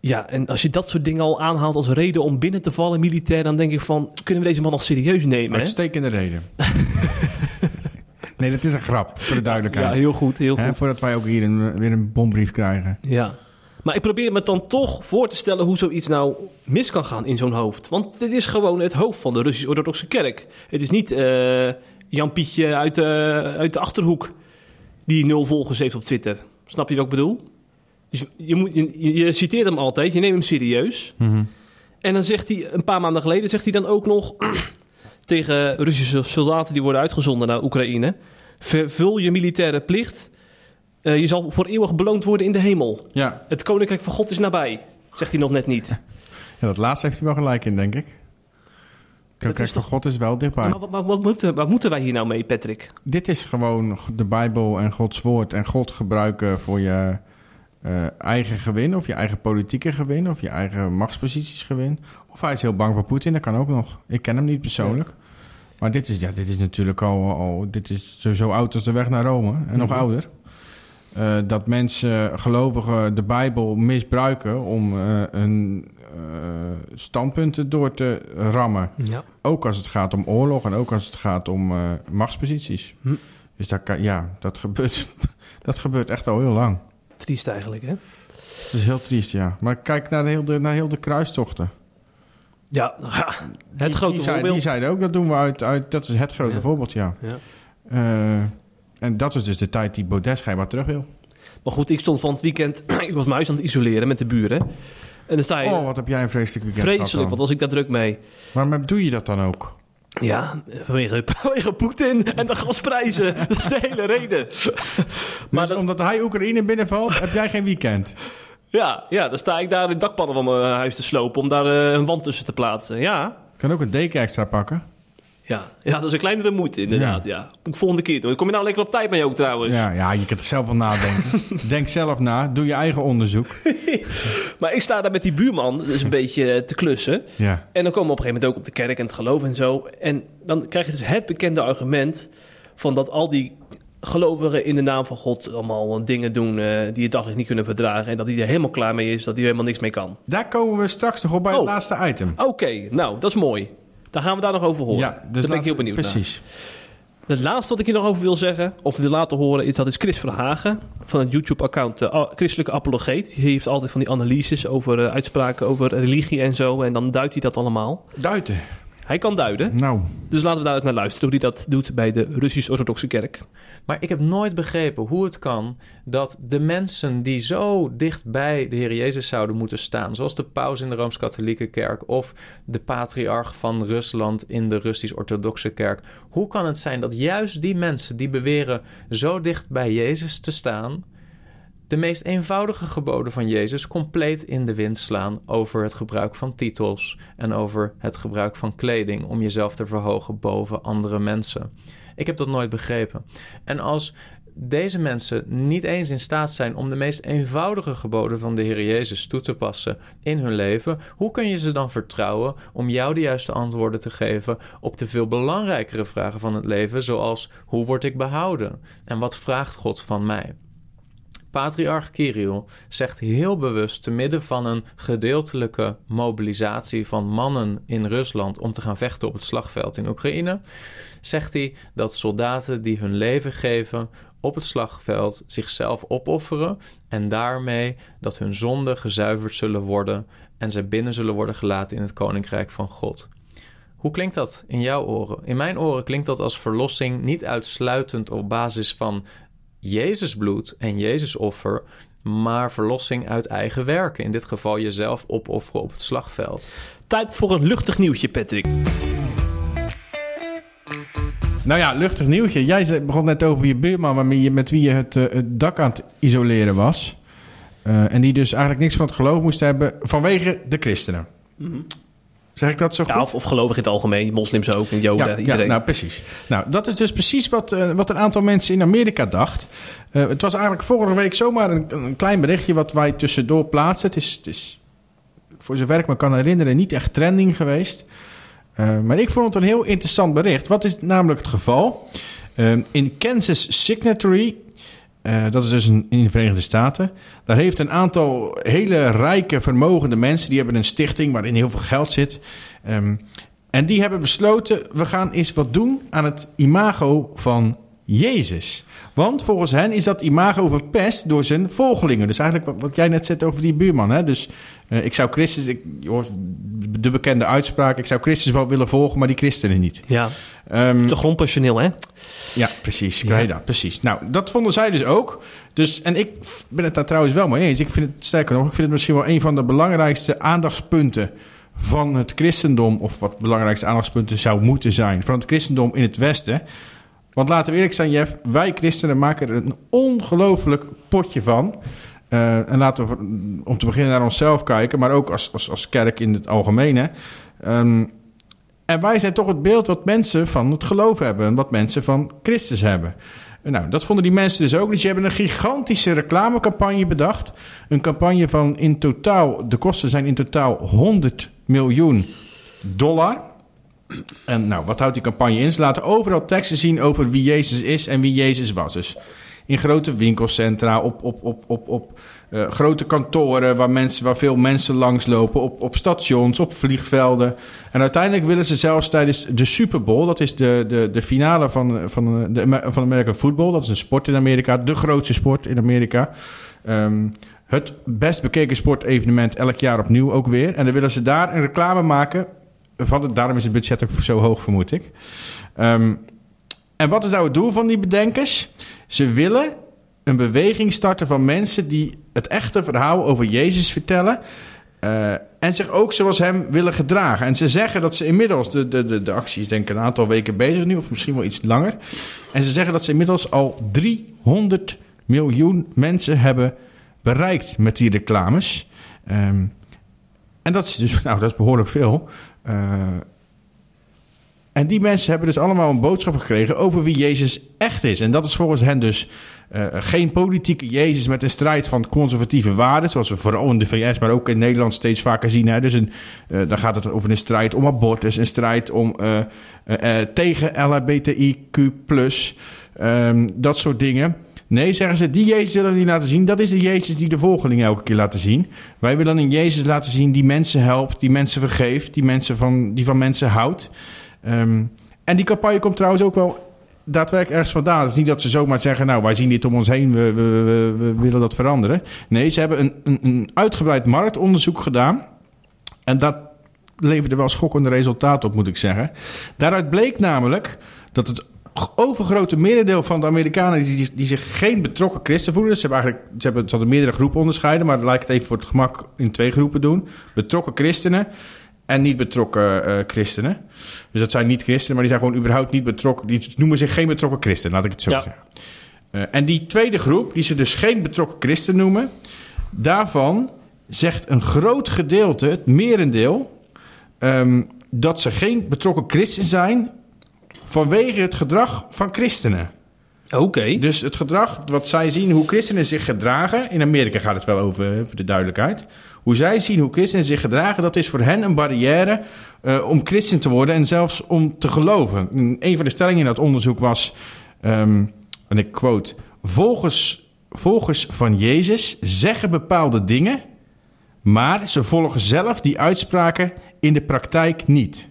Speaker 2: Ja, en als je dat soort dingen al aanhaalt als reden om binnen te vallen militair... dan denk ik van, kunnen we deze man nog serieus nemen? Hè?
Speaker 3: Uitstekende reden. nee, dat is een grap, voor de duidelijkheid.
Speaker 2: Ja, heel goed, heel goed.
Speaker 3: voordat wij ook hier een, weer een bombrief krijgen.
Speaker 2: Ja. Maar ik probeer me dan toch voor te stellen hoe zoiets nou mis kan gaan in zo'n hoofd. Want dit is gewoon het hoofd van de Russisch-Orthodoxe Kerk. Het is niet eh, Jan Pietje uit de, uit de Achterhoek die nul volgers heeft op Twitter. Snap je wat ik bedoel? Dus je, moet, je, je citeert hem altijd, je neemt hem serieus. En dan zegt hij, een paar maanden geleden, zegt hij dan ook nog tegen Russische soldaten die worden uitgezonden naar Oekraïne. Vervul je militaire plicht. Eh, je zal voor eeuwig beloond worden in de hemel.
Speaker 3: Ja.
Speaker 2: Het koninkrijk van God is nabij. Zegt hij nog net niet.
Speaker 3: ja, dat laatste heeft hij wel gelijk in, denk ik. Kijk,
Speaker 2: is
Speaker 3: van God is wel dichtbij.
Speaker 2: Maar wat moeten, wat moeten wij hier nou mee, Patrick?
Speaker 3: Dit is gewoon de Bijbel en Gods woord en God gebruiken voor je eh, eigen gewin of je eigen politieke gewin of je eigen machtsposities gewin. Of hij is heel bang voor Poetin, dat kan ook nog. Ik ken hem niet persoonlijk. Maar dit is, ja, dit is natuurlijk al, al dit is zo, zo oud als de weg naar Rome en nog
Speaker 2: Mhm.
Speaker 3: ouder. Eh, dat mensen, gelovigen, de Bijbel misbruiken om eh een eh, standpunten door te rammen.
Speaker 2: Ja.
Speaker 3: Ook als het gaat om oorlog en ook als het gaat om machtsposities.
Speaker 2: Hm.
Speaker 3: Dus dat, kan, ja, dat, gebeurt, dat gebeurt echt al heel lang.
Speaker 2: Triest eigenlijk, hè?
Speaker 3: Het is heel triest, ja. Maar kijk naar heel de, naar heel de kruistochten.
Speaker 2: Ja, het
Speaker 3: Die-
Speaker 2: grote
Speaker 3: die, zei-
Speaker 2: voorbeeld.
Speaker 3: Die zeiden ook, dat doen we uit... uit dat is het grote
Speaker 2: Ja.
Speaker 3: voorbeeld, ja.
Speaker 2: Ja.
Speaker 3: En dat is dus de tijd die Baudet schijnbaar terug wil.
Speaker 2: Maar goed, ik stond van het weekend... ik was mijn huis aan het isoleren met de buren. En dan sta je...
Speaker 3: Oh, wat heb jij een vreselijk weekend
Speaker 2: vreselijk, want was ik daar druk mee.
Speaker 3: Waarom doe je dat dan ook?
Speaker 2: Ja, vanwege, vanwege Poetin en de gasprijzen. Dat is de hele reden.
Speaker 3: Maar
Speaker 2: dat-
Speaker 3: omdat hij Oekraïne binnenvalt, heb jij geen weekend.
Speaker 2: Ja, ja, dan sta ik daar de dakpannen van mijn huis te slopen... om daar eh, een wand tussen te plaatsen. Ja,
Speaker 3: kan ook een deken extra pakken.
Speaker 2: Ja, ja dat is een kleinere moeite inderdaad. Ja. Ik volgende keer doen. Kom je nou lekker op tijd mee ook trouwens.
Speaker 3: Ja, ja, je kunt er zelf van nadenken. Denk zelf na, doe je eigen onderzoek.
Speaker 2: Maar ik sta daar met die buurman dus een beetje eh, te klussen.
Speaker 3: Ja.
Speaker 2: En dan komen we op een gegeven moment ook op de kerk en het geloof en zo. En dan krijg je dus het bekende argument van dat al die gelovigen in de naam van God allemaal dingen doen eh, die je daglicht niet kunnen verdragen. En dat hij er helemaal klaar mee is, dat hij er helemaal niks mee kan.
Speaker 3: Daar komen we straks nog op bij het
Speaker 2: Oh.
Speaker 3: laatste item.
Speaker 2: Oké, nou, dat is mooi. Daar gaan we daar nog over horen.
Speaker 3: Ja,
Speaker 2: daar
Speaker 3: dus
Speaker 2: ben ik heel benieuwd naar.
Speaker 3: Precies.
Speaker 2: Het laatste wat ik hier nog over wil zeggen, of wil laten horen, is dat is Chris Verhagen van het YouTube-account eh, Christelijke Apologeet. Die heeft altijd van die analyses over eh, uitspraken over religie en zo. En dan duidt hij dat allemaal.
Speaker 3: Duiten.
Speaker 2: Hij kan duiden.
Speaker 3: Nou,
Speaker 2: Dus laten we daar eens naar luisteren hoe hij dat doet bij de Russisch-Orthodoxe Kerk.
Speaker 7: Maar ik heb nooit begrepen hoe het kan dat de mensen die zo dicht bij de Heer Jezus zouden moeten staan, zoals de paus in de Rooms-Katholieke Kerk of de patriarch van Rusland in de Russisch-Orthodoxe Kerk, hoe kan het zijn dat juist die mensen die beweren zo dicht bij Jezus te staan, de meest eenvoudige geboden van Jezus compleet in de wind slaan over het gebruik van titels en over het gebruik van kleding om jezelf te verhogen boven andere mensen. Ik heb dat nooit begrepen. En als deze mensen niet eens in staat zijn om de meest eenvoudige geboden van de Heer Jezus toe te passen in hun leven, hoe kun je ze dan vertrouwen om jou de juiste antwoorden te geven op de veel belangrijkere vragen van het leven, zoals hoe word ik behouden en wat vraagt God van mij? Patriarch Kirill zegt heel bewust te midden van een gedeeltelijke mobilisatie van mannen in Rusland om te gaan vechten op het slagveld in Oekraïne, zegt hij dat soldaten die hun leven geven op het slagveld zichzelf opofferen en daarmee dat hun zonden gezuiverd zullen worden en zij binnen zullen worden gelaten in het koninkrijk van God. Hoe klinkt dat in jouw oren? In mijn oren klinkt dat als verlossing niet uitsluitend op basis van Jezus bloed en Jezus offer, maar verlossing uit eigen werken. In dit geval jezelf opofferen op het slagveld.
Speaker 2: Tijd voor een luchtig nieuwtje, Patrick.
Speaker 3: nou ja, luchtig nieuwtje. Jij begon net over je buurman waarmee je, met wie je het, eh, het dak aan het isoleren was. Eh, en die dus eigenlijk niks van het geloof moest hebben vanwege de christenen. Zeg ik dat zo goed?
Speaker 2: Ja, of, of gelovig in het algemeen, moslims ook, en joden,
Speaker 3: Ja, ja,
Speaker 2: iedereen.
Speaker 3: nou precies. Nou, dat is dus precies wat, eh, wat een aantal mensen in Amerika dacht. Eh, het was eigenlijk vorige week zomaar een, een klein berichtje wat wij tussendoor plaatsen. Het is, het is voor zover ik me kan herinneren, niet echt trending geweest. Uh, maar ik vond het een heel interessant bericht. Wat is namelijk het geval? In Kansas Signatory, uh, dat is dus in de Verenigde Staten, daar heeft een aantal hele rijke, vermogende mensen, die hebben een stichting waarin heel veel geld zit. Um, en die hebben besloten, we gaan eens wat doen aan het imago van Jezus. Want volgens hen is dat imago verpest door zijn volgelingen. Dus eigenlijk wat, wat jij net zegt over die buurman. Hè? Dus uh, ik zou Christus, ik, de bekende uitspraak, ik zou Christus wel willen volgen, maar die christenen niet.
Speaker 2: Ja, um, te grondpassioneel hè?
Speaker 3: Ja, precies. Krijg je dat? Precies. Nou, dat vonden zij dus ook. Dus, en ik ben het daar trouwens wel mee eens. Ik vind het, sterker nog, ik vind het misschien wel een van de belangrijkste aandachtspunten van het christendom, of wat belangrijkste aandachtspunten zou moeten zijn, van het christendom in het Westen. Want laten we eerlijk zijn, Jeff, wij christenen maken er een ongelooflijk potje van. Uh, en laten we om te beginnen naar onszelf kijken, maar ook als, als, kerk in het algemeen. Um, en wij zijn toch het beeld wat mensen van het geloof hebben en wat mensen van Christus hebben. Nou, dat vonden die mensen dus ook. Dus die hebben een gigantische reclamecampagne bedacht. Een campagne van in totaal, de kosten zijn in totaal 100 miljoen dollar. En nou, wat houdt die campagne in? Ze laten overal teksten zien over wie Jezus is en wie Jezus was. Dus in grote winkelcentra, op, op, op, op, op uh, grote kantoren waar, mensen, waar veel mensen langslopen, op, op stations, op vliegvelden. En uiteindelijk willen ze zelfs tijdens de Super Bowl, dat is de, de, de finale van, van, de, van American Football, dat is een sport in Amerika, de grootste sport in Amerika. Um, het best bekeken sportevenement elk jaar opnieuw ook weer. En dan willen ze daar een reclame maken. Van het, daarom is het budget ook zo hoog, vermoed ik. Um, en wat is nou het doel van die bedenkers? Ze willen een beweging starten van mensen die het echte verhaal over Jezus vertellen. Uh, en zich ook zoals hem willen gedragen. En ze zeggen dat ze inmiddels, de, de, de, de actie is denk ik een aantal weken bezig nu, of misschien wel iets langer. En ze zeggen dat ze inmiddels al 300 miljoen mensen hebben bereikt met die reclames. Um, en dat is dus, nou, dat is behoorlijk veel. Uh, en die mensen hebben dus allemaal een boodschap gekregen over wie Jezus echt is. En dat is volgens hen dus uh, geen politieke Jezus met een strijd van conservatieve waarden, zoals we vooral in de VS, maar ook in Nederland steeds vaker zien. Hè. Dus een, uh, dan gaat het over een strijd om abortus, een strijd om tegen LHBTIQ+, um, dat soort dingen. Nee, zeggen ze, die Jezus willen we niet laten zien. Dat is de Jezus die de volgelingen elke keer laten zien. Wij willen een Jezus laten zien die mensen helpt, die mensen vergeeft, die, mensen van, die van mensen houdt. Um, en die campagne komt trouwens ook wel daadwerkelijk ergens vandaan. Het is niet dat ze zomaar zeggen, nou, wij zien dit om ons heen, we, we, we, we willen dat veranderen. Nee, ze hebben een, een, een, uitgebreid marktonderzoek gedaan. En dat leverde wel schokkende resultaten op, moet ik zeggen. Daaruit bleek namelijk dat het overgrote merendeel van de Amerikanen die, die zich geen betrokken christen voelen. Ze hebben eigenlijk ze hebben, ze hadden meerdere groepen onderscheiden, maar laat ik het even voor het gemak in twee groepen doen. Betrokken christenen en niet betrokken uh, christenen. Dus dat zijn niet christenen, maar die zijn gewoon überhaupt niet betrokken. Die noemen zich geen betrokken christen, laat ik het zo ja. zeggen. Uh, en die tweede groep, die ze dus geen betrokken christen noemen, daarvan zegt een groot gedeelte, het merendeel, um, dat ze geen betrokken christen zijn vanwege het gedrag van christenen.
Speaker 2: Oké. Okay.
Speaker 3: Dus het gedrag wat zij zien, hoe christenen zich gedragen. In Amerika gaat het wel over, voor de duidelijkheid. Hoe zij zien hoe christenen zich gedragen, dat is voor hen een barrière uh, om christen te worden en zelfs om te geloven. Een van de stellingen in dat onderzoek was, um, en ik quote, volgens, volgens van Jezus zeggen bepaalde dingen, maar ze volgen zelf die uitspraken in de praktijk niet.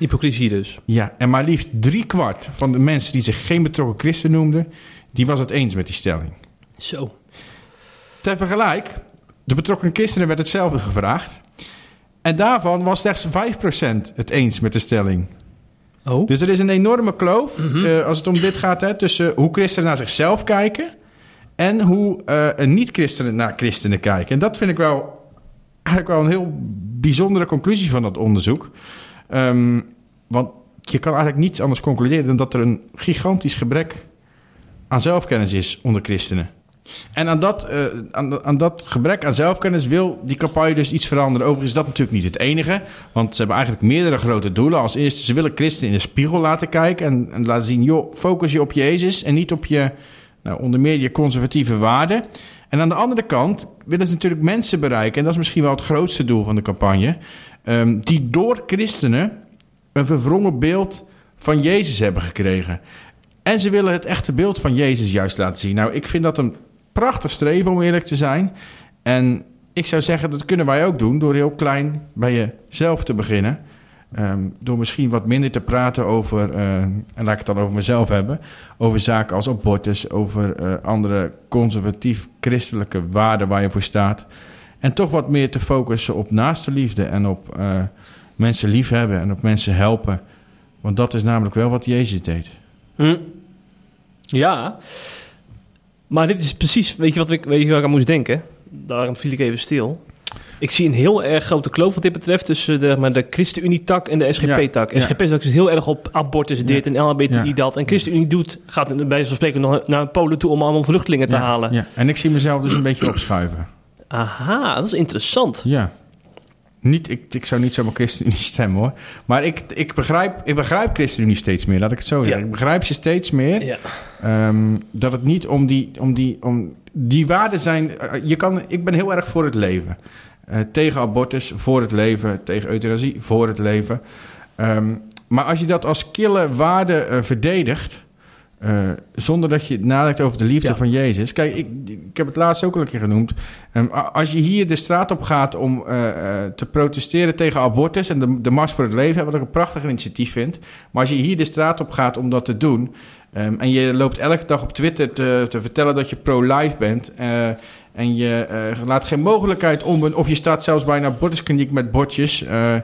Speaker 2: Hypocrisie dus.
Speaker 3: Ja, en maar liefst drie kwart van de mensen die zich geen betrokken christen noemden, die was het eens met die stelling.
Speaker 2: Zo.
Speaker 3: Ter vergelijk, de betrokken christenen werd hetzelfde gevraagd. En daarvan was slechts 5% het eens met de stelling.
Speaker 2: Oh.
Speaker 3: Dus er is een enorme kloof mm -hmm. uh, als het om dit gaat, hè, tussen hoe christenen naar zichzelf kijken en hoe uh, niet-christenen naar christenen kijken. En dat vind ik wel eigenlijk wel een heel bijzondere conclusie van dat onderzoek. Um, want je kan eigenlijk niets anders concluderen dan dat er een gigantisch gebrek aan zelfkennis is onder christenen. En aan dat, uh, aan, aan, dat gebrek aan zelfkennis wil die campagne dus iets veranderen. Overigens is dat natuurlijk niet het enige. Want ze hebben eigenlijk meerdere grote doelen. Als eerste, ze willen christenen in de spiegel laten kijken. En, en laten zien, joh, focus je op Jezus en niet op je, nou, onder meer je conservatieve waarden. En aan de andere kant willen ze natuurlijk mensen bereiken, en dat is misschien wel het grootste doel van de campagne, ehm, die door christenen een verwrongen beeld van Jezus hebben gekregen. En ze willen het echte beeld van Jezus juist laten zien. Nou, ik vind dat een prachtig streven om eerlijk te zijn. En ik zou zeggen, dat kunnen wij ook doen door heel klein bij jezelf te beginnen. Ehm, door misschien wat minder te praten over, eh, en laat ik het dan over mezelf hebben, over zaken als abortus, over eh, andere conservatief-christelijke waarden waar je voor staat. En toch wat meer te focussen op naaste liefde en op uh, mensen liefhebben en op mensen helpen. Want dat is namelijk wel wat Jezus deed.
Speaker 2: Hm. Ja, maar dit is precies, weet je wat ik, weet je waar ik aan moest denken? Daarom viel ik even stil. Ik zie een heel erg grote kloof wat dit betreft tussen de, maar de ChristenUnie-tak en de SGP-tak.
Speaker 3: Ja,
Speaker 2: SGP-tak is heel erg op abortus dit en LHBTI dat. En ChristenUnie doet, gaat bij zo'n spreken nog naar Polen toe om allemaal vluchtelingen te halen.
Speaker 3: Ja. En ik zie mezelf dus een beetje opschuiven.
Speaker 2: Aha, dat is interessant.
Speaker 3: Ja. Niet, ik, ik zou niet zomaar ChristenUnie stemmen hoor. Maar ik, ik, begrijp, ik begrijp ChristenUnie steeds meer, laat ik het zo zeggen.
Speaker 2: Ja.
Speaker 3: Ik begrijp ze steeds meer.
Speaker 2: Ja.
Speaker 3: Ehm, dat het niet om die, om die, om die waarden zijn. eh, je kan, ik ben heel erg voor het leven. Eh, tegen abortus, voor het leven. Tegen euthanasie, voor het leven. Ehm, maar als je dat als kille waarde eh, verdedigt. eh, zonder dat je nadenkt over de liefde
Speaker 2: Ja.
Speaker 3: van Jezus. Kijk, ik, ik heb het laatst ook al een keer genoemd. A- als je hier de straat op gaat om te protesteren tegen abortus en de, de Mars voor het Leven, wat ik een prachtig initiatief vind. Maar als je hier de straat op gaat om dat te doen. ehm, en je loopt elke dag op Twitter te, te vertellen dat je pro-life bent. En je eh, laat geen mogelijkheid om, of je staat zelfs bij een abortuskliniek met bordjes. eh,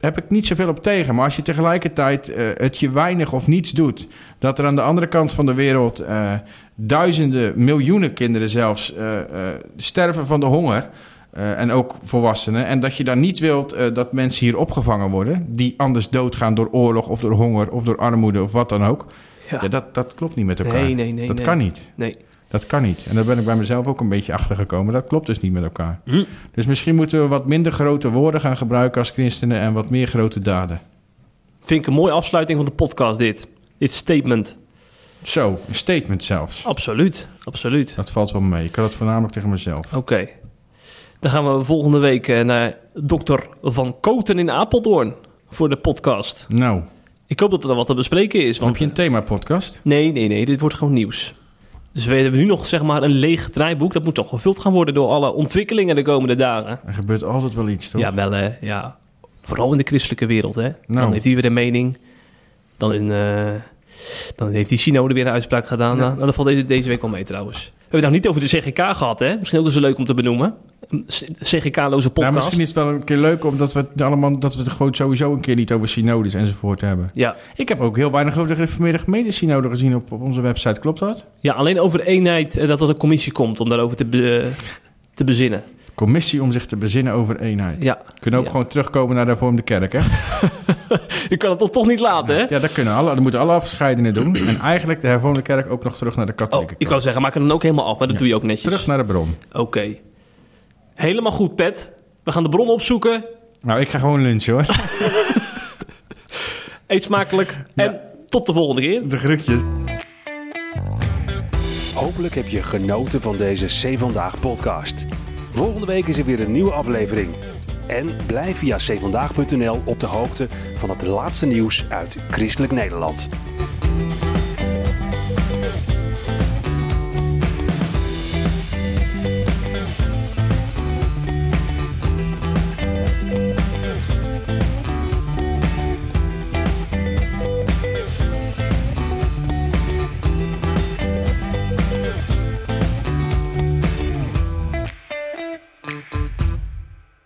Speaker 3: heb ik niet zoveel op tegen. Maar als je tegelijkertijd eh, het je weinig of niets doet, dat er aan de andere kant van de wereld duizenden, miljoenen kinderen zelfs sterven van de honger. en ook volwassenen. En dat je dan niet wilt dat mensen hier opgevangen worden. die anders doodgaan door oorlog of door honger of door armoede of wat dan ook.
Speaker 2: Ja.
Speaker 3: Ja, dat, dat klopt niet met elkaar.
Speaker 2: Nee, nee, nee.
Speaker 3: dat
Speaker 2: nee.
Speaker 3: kan niet.
Speaker 2: Nee.
Speaker 3: Dat kan niet. En daar ben ik bij mezelf ook een beetje achter gekomen. Dat klopt dus niet met elkaar.
Speaker 2: Hm.
Speaker 3: Dus misschien moeten we wat minder grote woorden gaan gebruiken als christenen en wat meer grote daden.
Speaker 2: Vind ik een mooie afsluiting van de podcast dit. Dit statement.
Speaker 3: Zo, een statement zelfs.
Speaker 2: Absoluut, absoluut.
Speaker 3: Dat valt wel mee. Ik kan het voornamelijk tegen mezelf.
Speaker 2: Oké. Dan gaan we volgende week eh, naar dokter Van Koten in Apeldoorn voor de podcast.
Speaker 3: Nou,
Speaker 2: Ik hoop dat er dan wat te bespreken is.
Speaker 3: dan heb
Speaker 2: Want,
Speaker 3: je een themapodcast.
Speaker 2: nee, nee, nee, dit wordt gewoon nieuws. Dus we hebben nu nog zeg maar een leeg draaiboek. Dat moet toch gevuld gaan worden door alle ontwikkelingen de komende dagen.
Speaker 3: Er gebeurt altijd wel iets, toch?
Speaker 2: Ja, wel hè. Ja. Vooral in de christelijke wereld hè. Dan
Speaker 3: Nou.
Speaker 2: heeft hij weer een mening. Dan, in, eh, dan heeft die synode weer een uitspraak gedaan. Nou, dat valt deze, deze week al mee trouwens. We hebben het nou niet over de CGK gehad hè. Misschien ook eens leuk om te benoemen. CGK-loze
Speaker 3: Ja,
Speaker 2: podcast.
Speaker 3: misschien is het wel een keer leuk omdat we het allemaal dat we het gewoon sowieso een keer niet over synodes enzovoort hebben.
Speaker 2: Ja.
Speaker 3: Ik heb ook heel weinig over de gereformeerde gemeentesynode gezien op, op onze website. Klopt dat?
Speaker 2: ja, alleen over de eenheid eh, dat er een commissie komt om daarover te, be- te bezinnen.
Speaker 3: Commissie om zich te bezinnen over eenheid.
Speaker 2: Ja.
Speaker 3: Kunnen ook
Speaker 2: Ja.
Speaker 3: gewoon terugkomen naar de hervormde kerk, hè?
Speaker 2: Je kan het toch, toch niet laten hè.
Speaker 3: Ja, dat kunnen alle. Dat moeten alle afscheidenen doen. En eigenlijk de hervormde kerk ook nog terug naar de
Speaker 2: Oh,
Speaker 3: katholieke
Speaker 2: ik
Speaker 3: kerk.
Speaker 2: wou zeggen, maak het dan ook helemaal af, maar dat
Speaker 3: Ja.
Speaker 2: doe je ook netjes.
Speaker 3: Terug naar de bron.
Speaker 2: Oké. Helemaal goed, Pet. We gaan de bron opzoeken.
Speaker 3: Nou, ik ga gewoon lunchen, hoor.
Speaker 2: Eet smakelijk. En tot de volgende keer.
Speaker 3: De groetjes.
Speaker 1: Hopelijk heb je genoten van deze C Vandaag podcast. Volgende week is er weer een nieuwe aflevering. En blijf via cvandaag.nl op de hoogte van het laatste nieuws uit Christelijk Nederland.